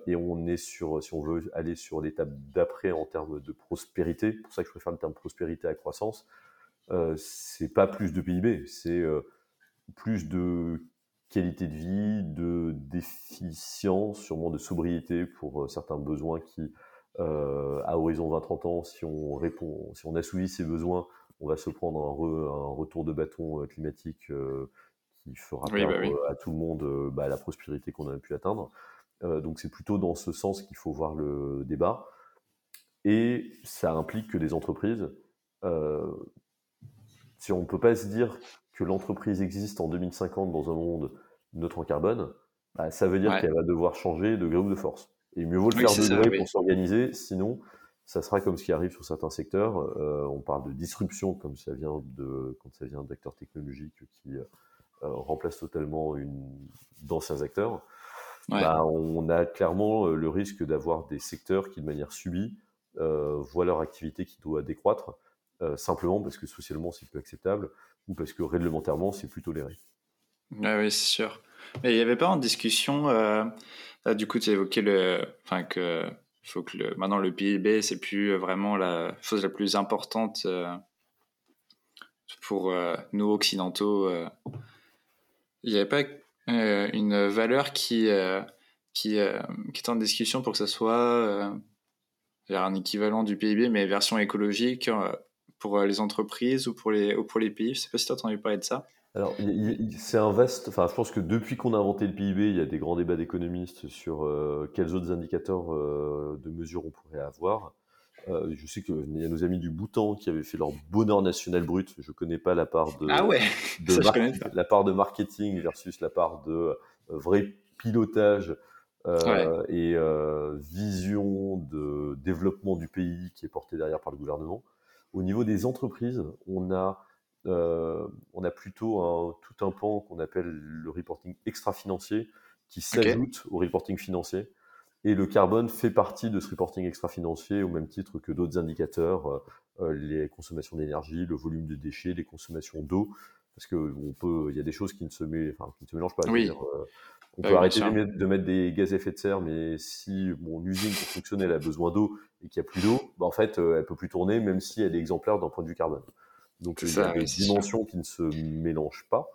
S2: et on est sur, si on veut aller sur l'étape d'après en termes de prospérité, pour ça que je préfère le terme prospérité à croissance, euh, c'est pas plus de PIB, c'est plus de qualité de vie, de d'efficience, sûrement de sobriété pour certains besoins qui, à horizon 20-30 ans, si on répond, si on assouvit ces besoins, on va se prendre un, retour de bâton climatique qui fera
S1: bah
S2: perdre à tout le monde bah, la prospérité qu'on a pu atteindre. donc c'est plutôt dans ce sens qu'il faut voir le débat. Et ça implique que des entreprises, euh, si on ne peut pas se dire que l'entreprise existe en 2050 dans un monde neutre en carbone, bah, ça veut dire qu'elle va devoir changer de gré ou de force. Et mieux vaut le faire de gré pour s'organiser, sinon ça sera comme ce qui arrive sur certains secteurs. Euh, on parle de disruption comme ça vient de quand ça vient d'acteurs technologiques qui euh, remplacent totalement d'anciens acteurs. Bah, on a clairement le risque d'avoir des secteurs qui, de manière subie, euh, voient leur activité qui doit décroître, euh, simplement parce que socialement c'est plus acceptable ou parce que réglementairement c'est plus toléré.
S1: Ah oui, c'est sûr. Mais il n'y avait pas en discussion, euh, du coup tu as évoqué le, enfin que faut que maintenant le PIB c'est plus vraiment la chose la plus importante pour nous occidentaux. Il n'y avait pas une valeur qui, qui, est en discussion pour que ça soit un équivalent du PIB, mais version écologique euh, pour euh, les entreprises ou pour les, ou pour les pays. Je ne sais pas si tu as entendu parler de ça.
S2: Alors, c'est un vaste. Enfin, je pense que depuis qu'on a inventé le PIB, il y a des grands débats d'économistes sur euh, quels autres indicateurs de mesure on pourrait avoir. je sais qu'il y a nos amis du Bhoutan qui avaient fait leur bonheur national brut. Je ne connais pas la part de,
S1: ah ouais,
S2: la part de marketing versus la part de vrai pilotage euh, et euh, vision de développement du pays qui est portée derrière par le gouvernement. Au niveau des entreprises, on a, euh, on a plutôt un, tout un pan qu'on appelle le reporting extra-financier qui s'ajoute au reporting financier. Et le carbone fait partie de ce reporting extra-financier au même titre que d'autres indicateurs, les consommations d'énergie, le volume de déchets, les consommations d'eau, parce que on peut, il y a des choses qui ne se, enfin, qui ne se mélangent pas.
S1: Oui.
S2: On peut arrêter de mettre, des gaz à effet de serre, mais si mon usine pour fonctionner elle a besoin d'eau et qu'il n'y a plus d'eau, bah en fait euh, elle peut plus tourner même si elle est exemplaire d'un point de vue carbone. Donc il y a des dimensions qui ne se mélangent pas.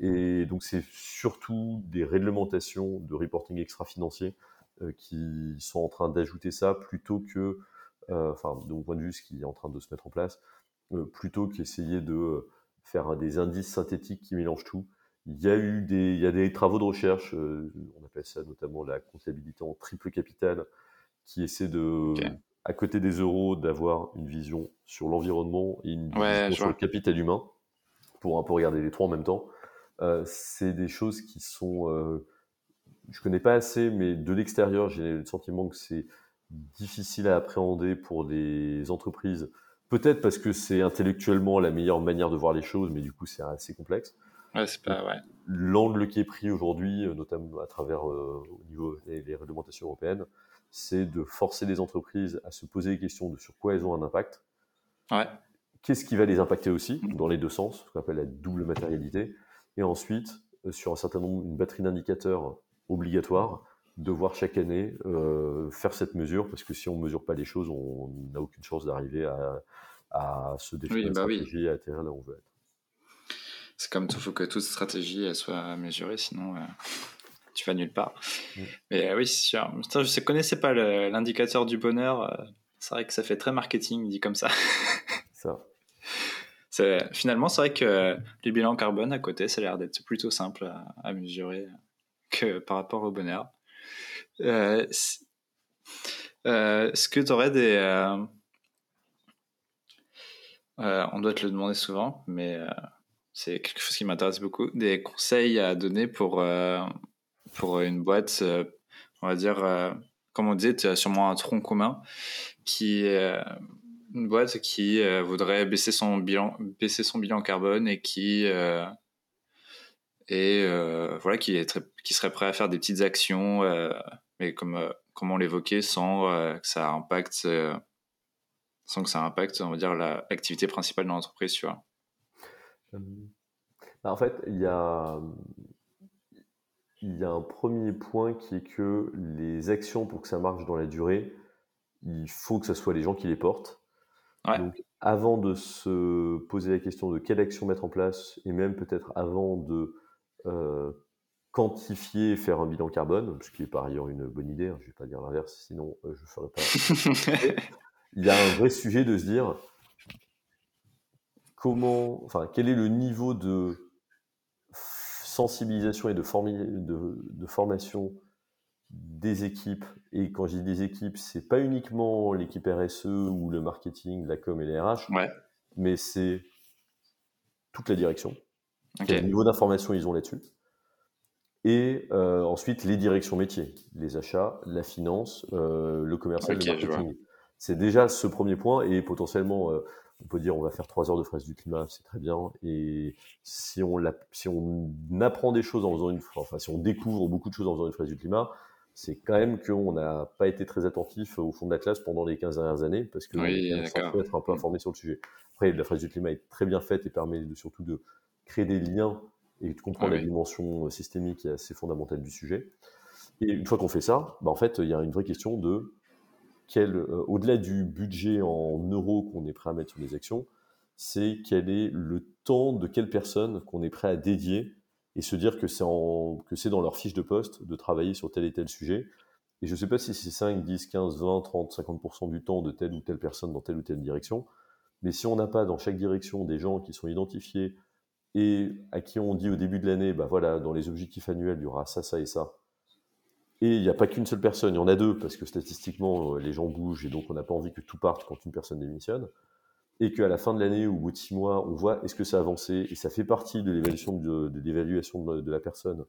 S2: Et donc c'est surtout des réglementations de reporting extra-financier euh, qui sont en train d'ajouter ça plutôt que, euh, enfin de mon point de vue, ce qui est en train de se mettre en place, plutôt qu'essayer de faire des indices synthétiques qui mélangent tout. Il y a eu des, il y a des travaux de recherche, euh, on appelle ça notamment la comptabilité en triple capital, qui essaie de, à côté des euros, d'avoir une vision sur l'environnement et une vision sur le capital humain, pour un peu regarder les trois en même temps. Euh, c'est des choses qui sont, euh, je connais pas assez, mais de l'extérieur, j'ai le sentiment que c'est difficile à appréhender pour les entreprises. Peut-être parce que c'est intellectuellement la meilleure manière de voir les choses, mais du coup c'est assez complexe. L'angle qui est pris aujourd'hui, euh, notamment à travers euh, au niveau des, réglementations européennes, c'est de forcer les entreprises à se poser des questions de sur quoi elles ont un impact. Qu'est-ce qui va les impacter aussi, dans les deux sens, ce qu'on appelle la double matérialité. Et ensuite, euh, sur un certain nombre, une batterie d'indicateurs obligatoires, devoir chaque année faire cette mesure, parce que si on ne mesure pas les choses, on n'a aucune chance d'arriver à, à, se définir bah stratégie et à atterrir là où on veut être
S1: c'est comme tout, faut que toute stratégie soit mesurée, sinon euh, tu vas nulle part. Mm. Mais euh, oui, c'est sûr. je ne connaissais pas l'indicateur du bonheur. Euh, c'est vrai que ça fait très marketing dit comme ça.
S2: ça.
S1: Finalement, c'est vrai que le bilan carbone à côté, ça a l'air d'être plutôt simple à, mesurer que par rapport au bonheur. Est-ce que tu aurais des. on doit te le demander souvent, mais c'est quelque chose qui m'intéresse beaucoup. Des conseils à donner pour, euh, pour une boîte, euh, on va dire, euh, comme on disait, tu as sûrement un tronc commun qui une boîte qui voudrait baisser son bilan, baisser son bilan carbone et qui et voilà qui serait prêt à faire des petites actions, mais comme comme on l'évoquait, sans que ça impacte sans que ça impacte, on va dire l'activité principale de l'entreprise, tu vois.
S2: Bah, en fait, il y a, il y a un premier point qui est que les actions, pour que ça marche dans la durée, il faut que ce soit les gens qui les portent. Donc, avant de se poser la question de quelle action mettre en place, et même peut-être avant de euh, quantifier et faire un bilan carbone, ce qui est par ailleurs une bonne idée, hein, je ne vais pas dire l'inverse, sinon euh, je ne ferai pas. Il y a un vrai sujet de se dire comment, enfin, quel est le niveau de sensibilisation et de, de formation des équipes, et quand je dis des équipes, c'est pas uniquement l'équipe RSE ou le marketing, la com et les RH, mais c'est toute la direction. Quel niveau d'information ils ont là-dessus. Et euh, ensuite, les directions métiers, les achats, la finance, euh, le commercial, le marketing. C'est déjà ce premier point, et potentiellement, euh, on peut dire on va faire trois heures de fraise du climat, c'est très bien. Et si on, si on apprend des choses en faisant une, enfin, si on découvre beaucoup de choses en faisant une fraise du climat, c'est quand même qu'on n'a pas été très attentif au fond de la classe pendant les 15 dernières années, parce que oui, on peut être un peu informé sur le sujet. Après, la phrase du climat est très bien faite et permet surtout de créer des liens et de comprendre la dimension euh, systémique et assez fondamentale du sujet. Et une fois qu'on fait ça, bah en fait, il y a une vraie question de euh, au-delà du budget en euros qu'on est prêt à mettre sur les actions, c'est quel est le temps de quelle personne qu'on est prêt à dédier et se dire que c'est, que c'est dans leur fiche de poste de travailler sur tel et tel sujet. Et je ne sais pas si c'est 5, 10, 15, 20, 30, 50% du temps de telle ou telle personne dans telle ou telle direction. Mais si on n'a pas dans chaque direction des gens qui sont identifiés et à qui on dit au début de l'année, bah voilà, dans les objectifs annuels, il y aura ça, ça et ça. Et il n'y a pas qu'une seule personne, il y en a deux, parce que statistiquement, les gens bougent et donc on n'a pas envie que tout parte quand une personne démissionne et qu'à la fin de l'année ou au bout de six mois, on voit est-ce que ça a avancé? Et ça fait partie de l'évaluation de, de, l'évaluation de, la personne.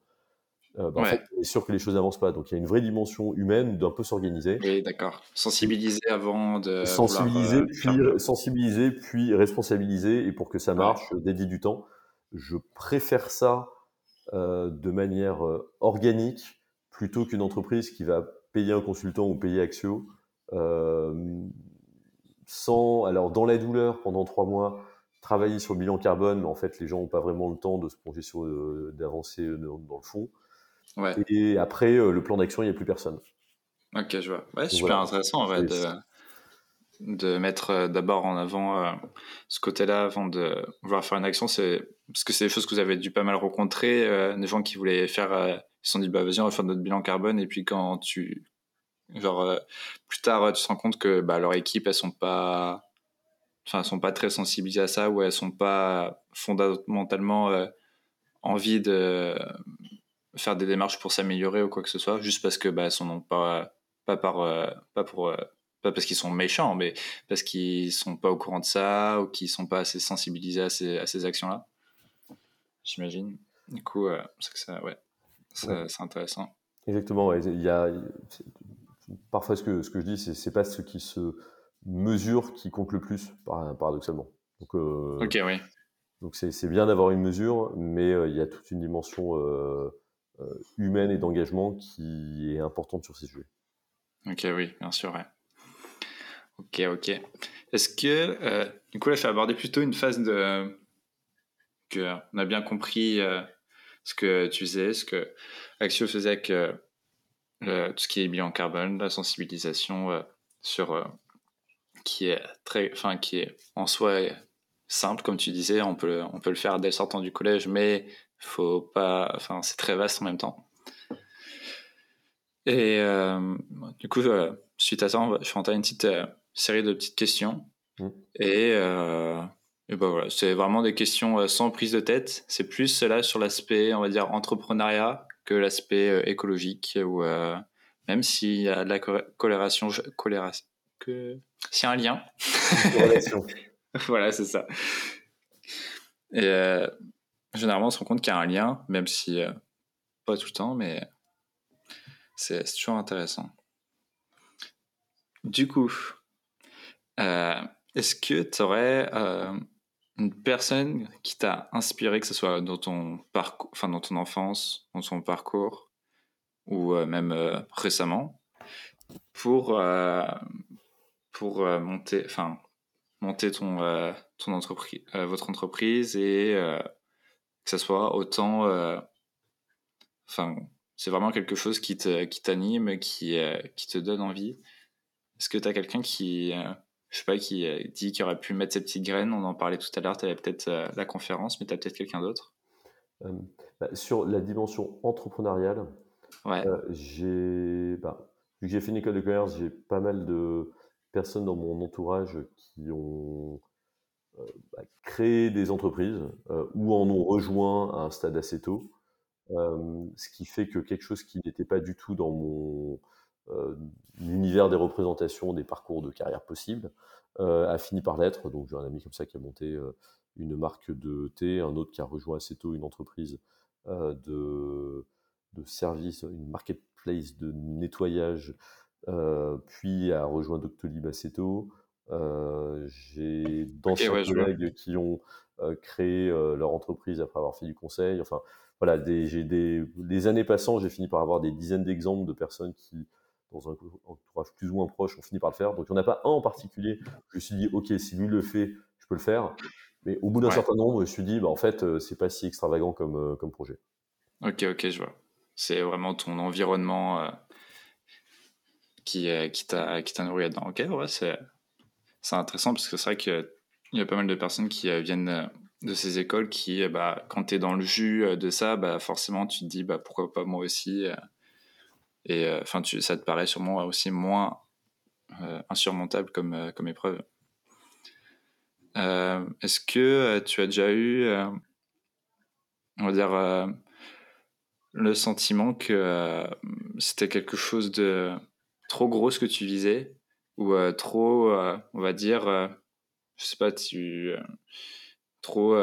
S2: Euh, bah, en fait, on est sûr que les choses n'avancent pas. Donc il y a une vraie dimension humaine d'un peu s'organiser.
S1: Oui, d'accord. Sensibiliser avant de.
S2: Sensibiliser, euh, puis, sensibiliser, puis responsabiliser. Et pour que ça marche, dédier du temps. Je préfère ça euh, de manière euh, organique plutôt qu'une entreprise qui va payer un consultant ou payer Axio. Euh, sans, alors dans la douleur pendant trois mois, travailler sur le bilan carbone, mais en fait les gens n'ont pas vraiment le temps de se plonger sur, euh, d'avancer dans, le fond. Et après euh, le plan d'action, il n'y a plus personne.
S1: Ok, je vois. Ouais, super intéressant en vrai de, de mettre euh, d'abord en avant ce côté-là avant de vouloir faire une action. C'est parce que c'est des choses que vous avez dû pas mal rencontrer, des gens qui voulaient faire, se sont dit bah vas-y on va faire notre bilan carbone et puis quand tu Genre, euh, plus tard, tu te rends compte que bah, leur équipe, elles sont pas, enfin, elles sont pas très sensibilisées à ça ou elles sont pas fondamentalement euh, envie de faire des démarches pour s'améliorer ou quoi que ce soit, juste parce que bah, elles sont pas, pas par, euh, pas pour, pas parce qu'ils sont méchants, mais parce qu'ils sont pas au courant de ça ou qu'ils sont pas assez sensibilisés à ces, à ces actions-là. J'imagine. Du coup, c'est que ça, ouais, c'est intéressant.
S2: Exactement. Il y a, parfois ce que, ce que je dis, c'est, pas ce qui se mesure qui compte le plus, paradoxalement. Donc,
S1: euh, ok, oui.
S2: Donc c'est, bien d'avoir une mesure, mais euh, il y a toute une dimension euh, humaine et d'engagement qui est importante sur ces sujets.
S1: Ok, oui, bien sûr. Ouais. Ok, ok. Est-ce que, du coup, là, fait aborder plutôt une phase de. que on a bien compris ce que tu faisais, ce que Axio faisait que tout ce qui est bilan carbone, la sensibilisation euh, sur euh, qui est très, enfin qui est en soi simple comme tu disais, on peut on peut le faire dès le sortant du collège, mais faut pas, enfin c'est très vaste en même temps. Et euh, du coup, suite à ça, je vais faire une petite série de petites questions. Mmh. Et, et ben voilà, c'est vraiment des questions sans prise de tête. C'est plus là sur l'aspect, on va dire, entrepreneuriat que l'aspect euh, écologique ou euh, même s'il y a de la colération, que s'il y a un lien. voilà, c'est ça. Et euh, généralement, on se rend compte qu'il y a un lien, même si pas tout le temps, mais c'est toujours intéressant. Du coup, est-ce que tu aurais une personne qui t'a inspiré, que ce soit dans ton parcours, enfin dans ton enfance, dans ton parcours, ou euh, même euh, récemment, pour euh, pour monter, enfin monter ton ton entreprise, votre entreprise et que ce soit autant, enfin c'est vraiment quelque chose qui te qui t'anime, qui qui te donne envie. Est-ce que tu as quelqu'un qui je sais pas, qui dit qu'il aurait pu mettre ses petites graines On en parlait tout à l'heure, tu avais peut-être la conférence, mais tu as peut-être quelqu'un d'autre
S2: bah, Sur la dimension entrepreneuriale,
S1: ouais.
S2: j'ai, bah, vu que j'ai fait une école de commerce, j'ai pas mal de personnes dans mon entourage qui ont bah, créé des entreprises ou en ont rejoint à un stade assez tôt. ce qui fait que quelque chose qui n'était pas du tout dans mon euh, l'univers des représentations des parcours de carrière possibles euh, a fini par l'être. Donc j'ai un ami comme ça qui a monté euh, une marque de thé, un autre qui a rejoint assez tôt une entreprise de, de services, une marketplace de nettoyage, puis a rejoint Doctolib assez tôt. j'ai d'anciens collègues qui ont créé leur entreprise après avoir fait du conseil. Enfin, voilà, des, j'ai des, les années passant, j'ai fini par avoir des dizaines d'exemples de personnes qui dans un entourage plus ou moins proche, on finit par le faire. Donc il n'y en a pas un en particulier. Je me suis dit, ok, si lui le fait, je peux le faire. Mais au bout d'un certain nombre, je me suis dit, bah, en fait, euh, c'est pas si extravagant comme, euh, comme projet.
S1: Ok, ok, je vois. C'est vraiment ton environnement euh, qui, qui t'a nourri là-dedans. Ok, ouais, c'est intéressant parce que c'est vrai qu'il y a pas mal de personnes qui viennent de ces écoles qui, bah, quand tu es dans le jus de ça, bah, forcément, tu te dis, bah, pourquoi pas moi aussi et euh, enfin, ça te paraît sûrement aussi moins euh, insurmontable comme, euh, comme épreuve. Est-ce que tu as déjà eu, on va dire, le sentiment que c'était quelque chose de trop gros ce que tu visais? Ou trop, on va dire, je sais pas, tu trop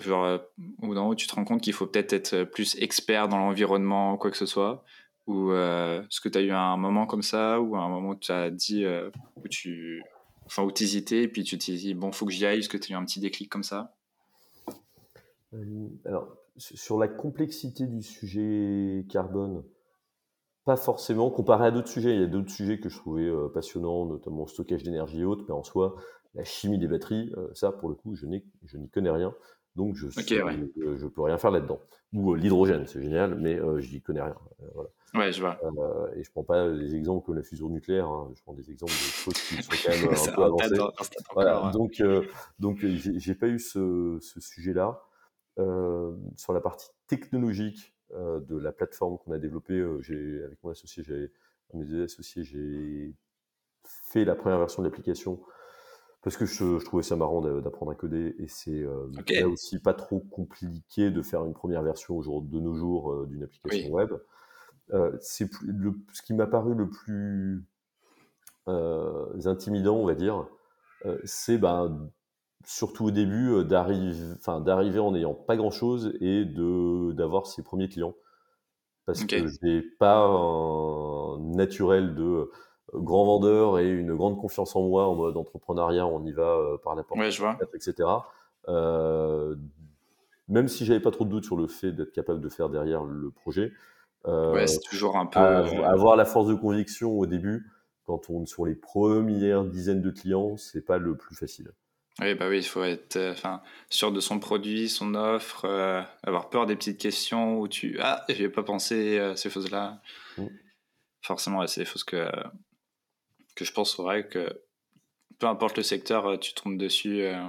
S1: genre, euh, au tu te rends compte qu'il faut peut-être être plus expert dans l'environnement, quoi que ce soit Ou euh, est-ce que tu as eu un moment comme ça, ou un moment où tu as dit, euh, où tu enfin, où hésitais, et puis tu t'es dit, bon, faut que j'y aille Est-ce que tu as eu un petit déclic comme ça?
S2: Alors, sur la complexité du sujet carbone, pas forcément. Comparé à d'autres sujets, il y a d'autres sujets que je trouvais passionnants, notamment stockage d'énergie haute, mais en soi, la chimie des batteries, euh, ça, pour le coup, je n'y connais rien. Donc, je ne je peux rien faire là-dedans. Ou euh, l'hydrogène, c'est génial, mais je euh, j'y connais rien.
S1: voilà. Ouais, je vois.
S2: et je prends pas des exemples comme la fusion nucléaire, hein. je prends des exemples de choses qui sont quand même un peu avancées. Voilà. Donc, donc j'ai pas eu ce, ce sujet-là. sur la partie technologique de la plateforme qu'on a développée, j'ai avec mon associé, mes associés, j'ai fait la première version de l'application parce que je, je, trouvais ça marrant d'apprendre à coder et c'est euh, aussi pas trop compliqué de faire une première version jour, de nos jours euh, d'une application web. Euh, c'est ce qui m'a paru le plus intimidant, on va dire, c'est ben, surtout au début d'arriver, en n'ayant pas grand chose et d'avoir ses premiers clients. Parce que j'ai pas un naturel de grand vendeur et une grande confiance en moi en mode entrepreneuriat, on y va euh, par la porte, etc. Euh, même si j'avais pas trop de doutes sur le fait d'être capable de faire derrière le projet,
S1: euh, c'est toujours un peu
S2: avoir la force de conviction au début quand on est sur les premières dizaines de clients, c'est pas le plus facile.
S1: Oui, bah oui, il faut être sûr de son produit, son offre, avoir peur des petites questions où tu ah, j'ai pas pensé à ces choses-là. Mm. Forcément, c'est des choses que que je pense vrai que peu importe le secteur, euh, tu trompes dessus, euh,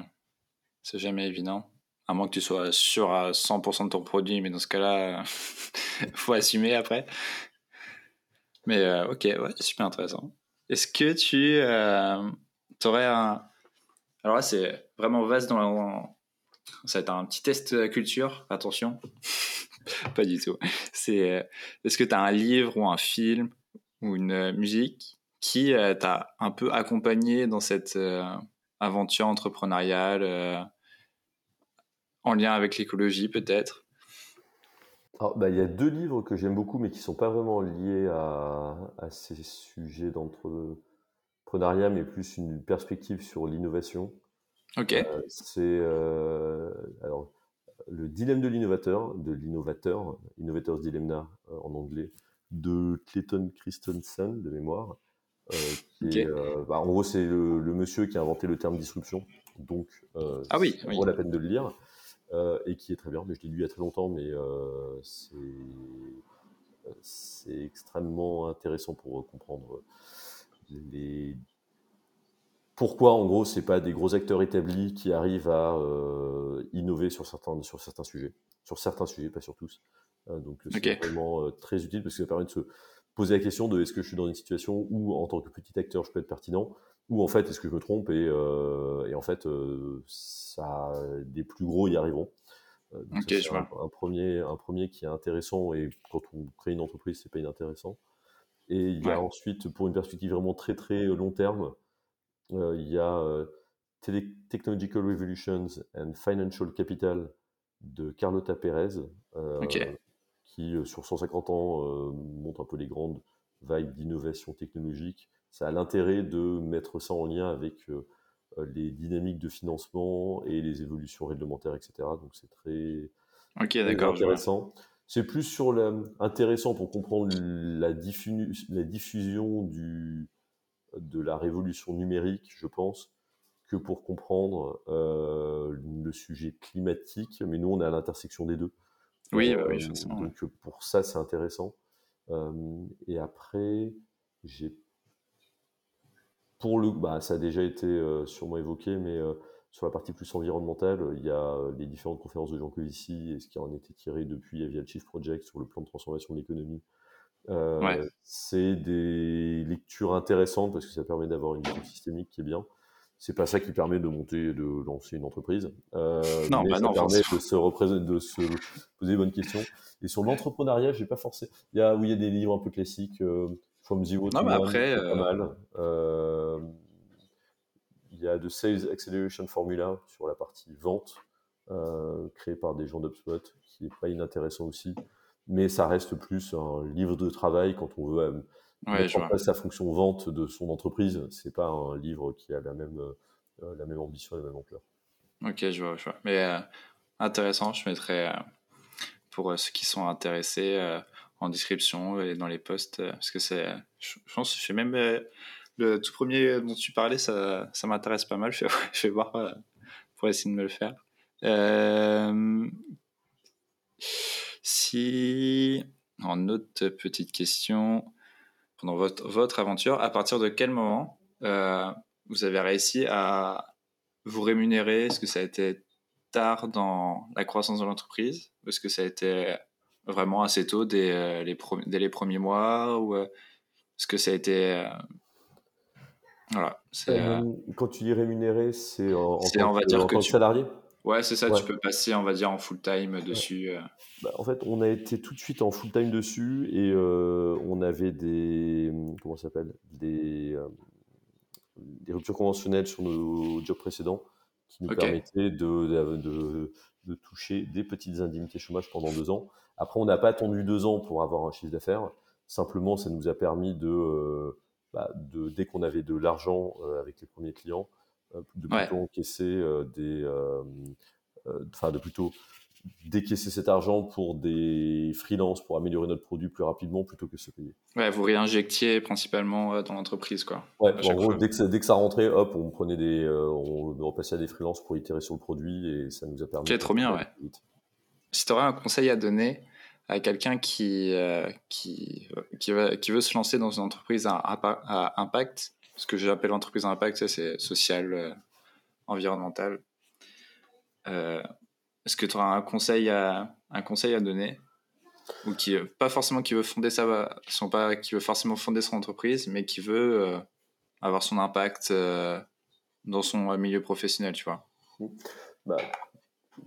S1: c'est jamais évident. À moins que tu sois sûr à 100% de ton produit, mais dans ce cas-là, faut assumer après. Mais euh, ok, ouais, super intéressant. Est-ce que tu aurais un. Alors là, c'est vraiment vaste dans. Ça va être un petit test culture, attention. Pas du tout. Est-ce que tu as un livre ou un film ou une musique qui euh, t'a un peu accompagné dans cette euh, aventure entrepreneuriale euh, en lien avec l'écologie peut-être?
S2: Bah, il y a deux livres que j'aime beaucoup, mais qui sont pas vraiment liés à, ces sujets d'entrepreneuriat, mais plus une perspective sur l'innovation.
S1: Ok.
S2: c'est alors le dilemme de l'innovateur, de l'innovateur, Innovator's Dilemma en anglais, de Clayton Christensen de mémoire. Euh, euh, bah, en gros, c'est le, monsieur qui a inventé le terme disruption. Donc, euh,
S1: ah oui,
S2: vaut la peine de le lire. et qui est très bien. Mais je l'ai lu il y a très longtemps, mais c'est extrêmement intéressant pour comprendre les pourquoi, en gros, c'est pas des gros acteurs établis qui arrivent à innover sur certains, sur certains sujets, sur certains sujets, pas sur tous. donc c'est vraiment très utile parce que ça permet de se poser la question de est-ce que je suis dans une situation où, en tant que petit acteur, je peux être pertinent, ou en fait, est-ce que je me trompe et, et en fait, ça, des plus gros y arriveront. donc Un, premier, un premier qui est intéressant et quand on crée une entreprise, c'est pas inintéressant. Et il y a ensuite, pour une perspective vraiment très très long terme, euh, il y a euh, Technological Revolutions and Financial Capital de Carlota Perez, euh, qui sur 150 ans montre un peu les grandes vagues d'innovation technologique. Ça a l'intérêt de mettre ça en lien avec les dynamiques de financement et les évolutions réglementaires, etc. Donc c'est très, intéressant. C'est plus sur la, intéressant pour comprendre la, la diffusion du, de la révolution numérique, je pense, que pour comprendre euh, le sujet climatique. Mais nous, on est à l'intersection des deux.
S1: Oui, bah oui,
S2: euh, Donc pour ça, c'est intéressant. Euh, et après, j'ai pour le, bah, ça a déjà été sûrement évoqué, mais sur la partie plus environnementale, il y a les différentes conférences de Jean Covici et ce qui en été tiré depuis Avial Chief Project sur le plan de transformation de l'économie euh, c'est des lectures intéressantes parce que ça permet d'avoir une vision systémique qui est bien. C'est pas ça qui permet de monter, de lancer une entreprise. Euh, non, mais bah ça permet de se, représenter, de se poser des bonnes questions. Et sur l'entrepreneuriat, j'ai pas forcé. Il y a, oui, il y a des livres un peu classiques, euh, From Zero to One, après, pas mal. il y a The Sales Acceleration Formula sur la partie vente, créé par des gens d'UpSpot, qui est pas inintéressant aussi mais ça reste plus un livre de travail quand on veut euh, en place sa fonction vente de son entreprise. C'est pas un livre qui a la même, euh, la même ambition et la même ampleur.
S1: Ok, je vois, je vois. Mais euh, intéressant, je mettrai pour ceux qui sont intéressés en description et dans les posts, parce que c'est, je, pense, je fais même le tout premier dont tu parlais, ça, ça m'intéresse pas mal. Je vais, je vais voir pour essayer de me le faire. Euh, si, en autre petite question, pendant votre, votre aventure, à partir de quel moment euh, vous avez réussi à vous rémunérer? Est-ce que ça a été tard dans la croissance de l'entreprise? Est-ce que ça a été vraiment assez tôt dès, euh, les, dès les premiers mois? Ou euh, est-ce que ça a été...
S2: voilà. Quand tu dis rémunérer, c'est en, en, tant que salarié?
S1: Ouais, c'est ça, tu peux passer, on va dire, en full time dessus. Euh.
S2: Bah, en fait, on a été tout de suite en full time dessus et euh, on avait des. Comment ça s'appelle des, euh, des ruptures conventionnelles sur nos jobs précédents qui nous permettaient de, de, de, toucher des petites indemnités chômage pendant deux ans. Après, on n'a pas attendu deux ans pour avoir un chiffre d'affaires. Simplement, ça nous a permis de, bah, de dès qu'on avait de l'argent avec les premiers clients, euh, de plutôt encaisser euh, des, euh, enfin de plutôt décaisser cet argent pour des freelances pour améliorer notre produit plus rapidement plutôt que se payer.
S1: Ouais, vous réinjectiez principalement dans l'entreprise, quoi.
S2: Ouais, en gros, dès que, ça, dès que ça rentrait, hop, on prenait des, on repassait à des freelances pour itérer sur le produit et ça nous a permis.
S1: Ok, trop bien, ouais. Si tu aurais un conseil à donner à quelqu'un qui, qui, qui, veut, qui veut se lancer dans une entreprise à, à impact, ce que j'appelle entreprise à impact, c'est social, euh, environnemental. Euh, est-ce que tu auras un conseil à, un conseil à donner? Ou qui pas forcément qui veut fonder sa son pas qui veut forcément fonder son entreprise mais qui veut euh, avoir son impact dans son milieu professionnel tu vois?
S2: Bah,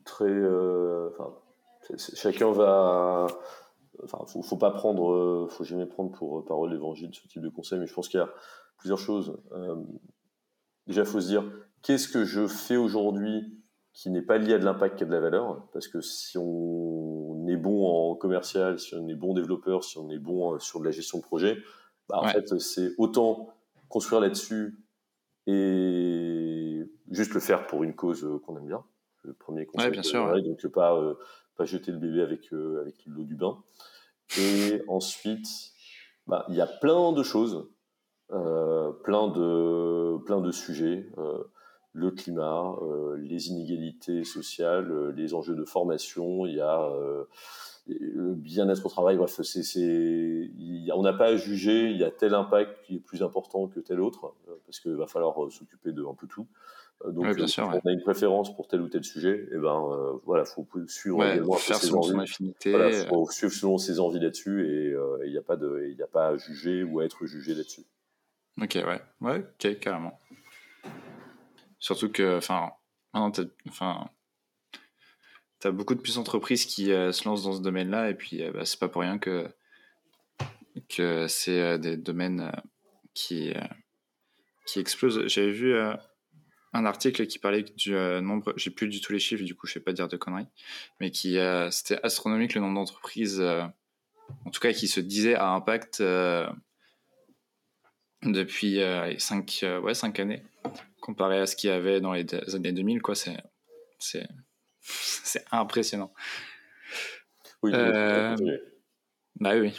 S2: très chacun va enfin faut, faut pas prendre faut jamais prendre pour parole l'évangile ce type de conseil mais je pense qu'il y a plusieurs choses. Euh, déjà, il faut se dire, qu'est-ce que je fais aujourd'hui qui n'est pas lié à de l'impact qui a de la valeur? Parce que si on est bon en commercial, si on est bon développeur, si on est bon euh, sur de la gestion de projet, bah, en fait, c'est autant construire là-dessus et juste le faire pour une cause euh, qu'on aime bien. Le premier conseil.
S1: bien sûr.
S2: Donc, pas, pas jeter le bébé avec, avec l'eau du bain. Et ensuite, bah, il y a plein de choses plein, de, plein de sujets, euh, le climat, euh, les inégalités sociales, les enjeux de formation, il y a, le bien-être au travail. Bref, c'est, c'est, on n'a pas à juger. Il y a tel impact qui est plus important que tel autre, parce qu'il va falloir s'occuper de un peu tout. Donc,
S1: bien sûr,
S2: on a une préférence pour tel ou tel sujet, et ben voilà, faut suivre
S1: ouais, faire selon son affinité. Voilà,
S2: faut suivre selon ses envies là-dessus, et il n'y a pas de, il n'y a pas à juger ou à être jugé là-dessus.
S1: Ok, ouais, ouais, ok, carrément. Surtout que, enfin, enfin, t'as beaucoup de plus d'entreprises qui euh, se lancent dans ce domaine-là, et puis euh, bah, c'est pas pour rien que que c'est euh, des domaines qui qui explosent. J'avais vu un article qui parlait du nombre, j'ai plus du tout les chiffres, du coup je vais pas dire de conneries, mais qui c'était astronomique le nombre d'entreprises, en tout cas qui se disaient à impact depuis 5 ouais, cinq années comparé à ce qu'il y avait dans les années 2000, quoi, c'est, c'est, c'est impressionnant.
S2: Oui,
S1: euh, bah oui,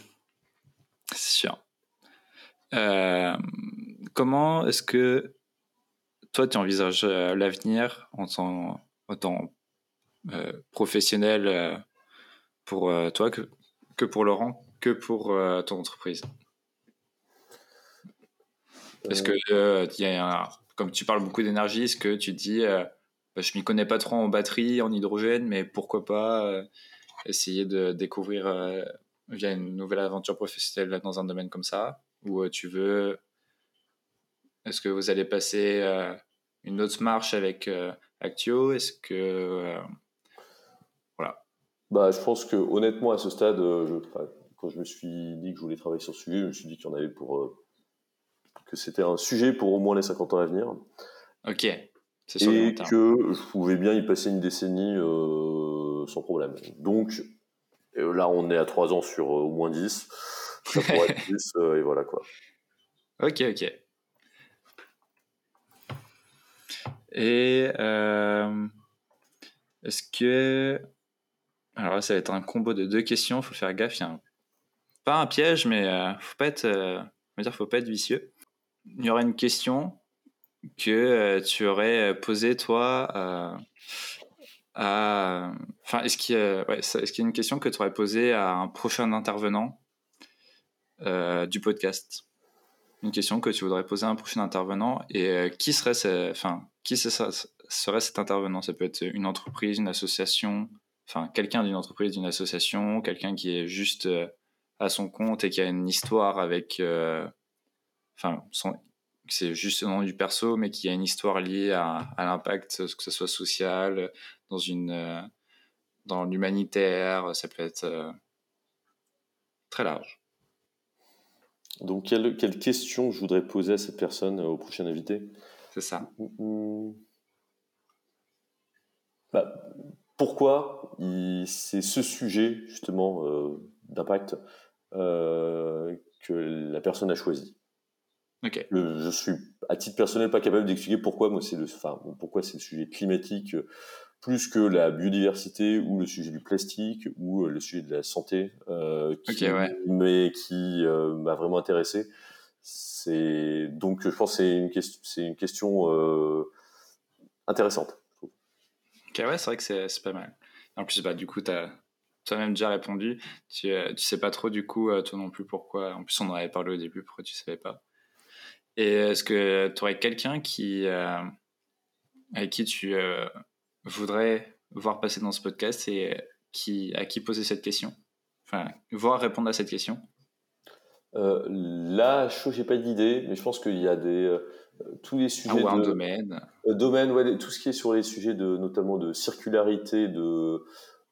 S1: c'est sûr. Euh, comment est-ce que toi, tu envisages euh, l'avenir en tant, en tant professionnel pour toi que, que pour Laurent, que pour ton entreprise? Est-ce qu'il y a un, comme tu parles beaucoup d'énergie, est-ce que tu dis, euh, bah, je m'y connais pas trop en batterie, en hydrogène, mais pourquoi pas euh, essayer de découvrir euh, via une nouvelle aventure professionnelle dans un domaine comme ça Ou tu veux. Est-ce que vous allez passer une autre marche avec Actio? Est-ce que. voilà.
S2: Bah, je pense que honnêtement, à ce stade, quand je me suis dit que je voulais travailler sur ce sujet, je me suis dit qu'il y en avait pour que c'était un sujet pour au moins les 50 ans à venir.
S1: Ok.
S2: C'est Et que je pouvais bien y passer une décennie euh, sans problème. Donc là, on est à 3 ans sur euh, au moins 10. Ça pourrait être plus, euh, et voilà quoi.
S1: Ok, ok. Et est-ce que. Alors là, ça va être un combo de deux questions. Faut faire gaffe. Il y a Pas un piège, mais faut pas être. On va dire, faut pas être vicieux il y aurait une question que euh, tu aurais posée toi euh, à enfin est-ce a une question que tu aurais posée à un prochain intervenant euh, du podcast? Une question que tu voudrais poser à un prochain intervenant et qui serait qui serait cet intervenant? Ça peut être une entreprise une association enfin quelqu'un d'une entreprise d'une association quelqu'un qui est juste à son compte et qui a une histoire avec enfin, c'est juste le nom du perso, mais qui a une histoire liée à, l'impact, que ce soit social, dans une, euh, dans l'humanitaire, ça peut être euh, très large.
S2: Donc, quelle, quelle, question je voudrais poser à cette personne, euh, au prochain invité?
S1: C'est ça.
S2: Bah, pourquoi c'est ce sujet, justement, d'impact que la personne a choisi? Je suis, à titre personnel, pas capable d'expliquer pourquoi moi c'est le, enfin, pourquoi c'est le sujet climatique euh, plus que la biodiversité ou le sujet du plastique ou euh, le sujet de la santé, euh, qui, mais qui m'a vraiment intéressé. C'est donc je pense que c'est une question, c'est une question intéressante.
S1: Ok ouais, c'est vrai que c'est pas mal. En plus, bah du coup, t'as toi-même déjà répondu. Tu, tu sais pas trop du coup toi non plus pourquoi. En plus, on en avait parlé au début. Pourquoi tu savais pas et est-ce que tu aurais quelqu'un qui, euh, avec qui tu euh, voudrais voir passer dans ce podcast et qui, à qui poser cette question? Enfin, voir répondre à cette question
S2: euh, Là, je n'ai pas d'idée, mais je pense qu'il y a des tous les sujets
S1: ah, un domaine.
S2: domaine, ouais, tout ce qui est sur les sujets de notamment de circularité, de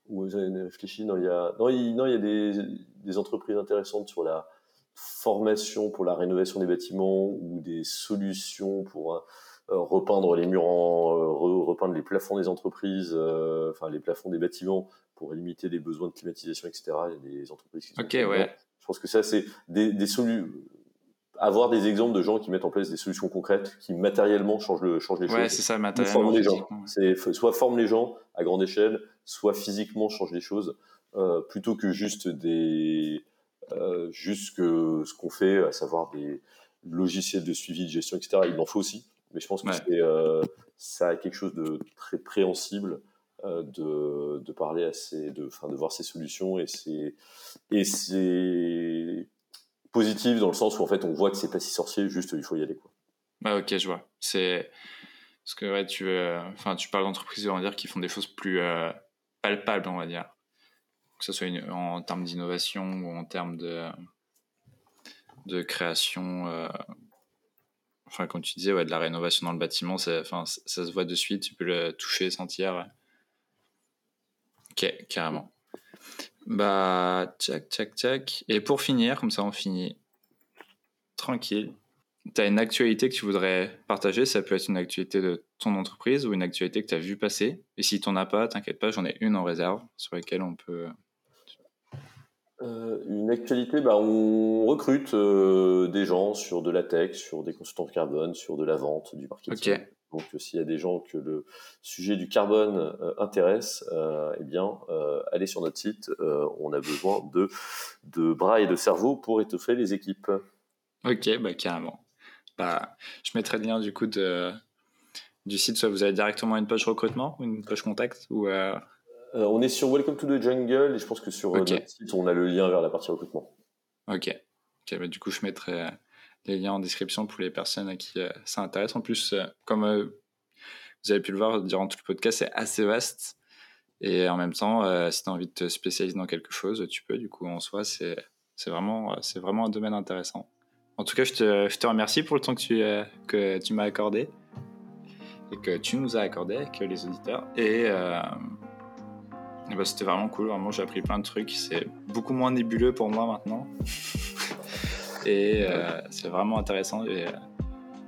S2: vous avez réfléchi, non, il y a, non, il, non, il y a des, des entreprises intéressantes sur la formation pour la rénovation des bâtiments ou des solutions pour euh, repeindre les murs, en, euh, repeindre les plafonds des entreprises, euh, enfin les plafonds des bâtiments pour limiter les besoins de climatisation, etc. Il y a des entreprises qui
S1: sont Ok, ouais.
S2: Je pense que ça, c'est des, des solutions avoir des exemples de gens qui mettent en place des solutions concrètes qui matériellement changent, le, changent les
S1: ouais,
S2: choses.
S1: c'est ça, matériellement.
S2: les gens. C'est soit forment les gens à grande échelle, soit physiquement changent les choses, euh, plutôt que juste des euh, juste que ce qu'on fait, à savoir des logiciels de suivi, de gestion, etc. Il en faut aussi, mais je pense que c'est, euh, ça a quelque chose de très préhensible de, de, parler à ses, de, fin, de voir ses solutions et c'est et c'est positif dans le sens où en fait on voit que c'est pas si sorcier, juste il faut y aller quoi.
S1: Ah, ok, je vois. C'est parce que ouais, tu, enfin, tu parles d'entreprises, on va dire, qui font des choses plus palpables, on va dire, que ce soit en termes d'innovation ou en termes de de création. Enfin, comme tu disais, ouais, de la rénovation dans le bâtiment, ça, ça se voit de suite, tu peux le toucher, sentir. Ok, carrément. Bah, tchac, tchac, tchac. Et pour finir, comme ça on finit tranquille. Tu as une actualité que tu voudrais partager, ça peut être une actualité de ton entreprise ou une actualité que tu as vu passer. Et si tu n'en as pas, t'inquiète pas, j'en ai une en réserve sur laquelle on peut.
S2: Euh, une actualité, bah, on recrute euh, des gens sur de la tech, sur des consultants de carbone, sur de la vente, du marketing. Donc, s'il y a des gens que le sujet du carbone euh, intéresse, eh bien, allez sur notre site. on a besoin de, de bras et de cerveau pour étoffer les équipes.
S1: Ok, bah, carrément. Bah, je mettrai le lien du coup de, du site, soit vous avez directement une page recrutement ou une page contact ou euh,
S2: euh, On est sur Welcome to the Jungle et je pense que sur euh, notre site, on a le lien vers la partie recrutement.
S1: Ok. bah, du coup, je mettrai les liens en description pour les personnes à qui ça intéresse. En plus, comme vous avez pu le voir durant tout le podcast, c'est assez vaste. Et en même temps, si tu as envie de te spécialiser dans quelque chose, tu peux. Du coup, en soi, c'est vraiment, vraiment un domaine intéressant. En tout cas, je te, je te, remercie pour le temps que tu, euh, que tu m'as accordé et que tu nous as accordé avec les auditeurs. Et, euh, bah, c'était vraiment cool. Vraiment, j'ai appris plein de trucs. C'est beaucoup moins nébuleux pour moi maintenant. et euh, c'est vraiment intéressant. Et,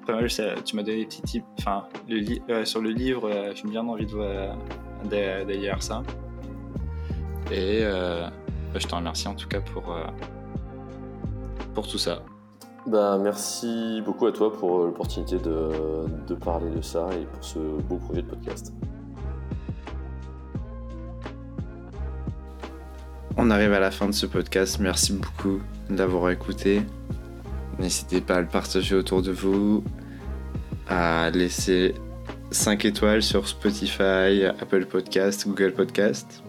S1: mal, tu m'as donné des petits tips. Enfin, le sur le livre, j'ai bien envie d'aller lire ça. Et bah, je te remercie en tout cas pour, pour tout ça.
S2: Bah, merci beaucoup à toi pour euh, l'opportunité de, de, parler de ça et pour ce beau projet de podcast.
S1: On arrive à la fin de ce podcast. Merci beaucoup d'avoir écouté. N'hésitez pas à le partager autour de vous, à laisser 5 étoiles sur Spotify, Apple Podcast, Google Podcast.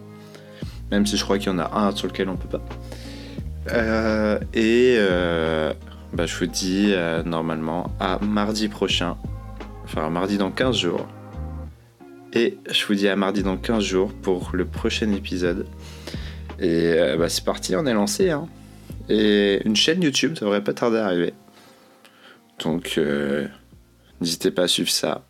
S1: Même si je crois qu'il y en a un sur lequel on peut pas. Euh, et euh, bah, je vous dis euh, normalement à mardi prochain, enfin mardi dans 15 jours. Et je vous dis à mardi dans 15 jours pour le prochain épisode. Et euh, bah, c'est parti, on est lancé. Hein. Et une chaîne YouTube devrait pas tarder à arriver. Donc euh, n'hésitez pas à suivre ça.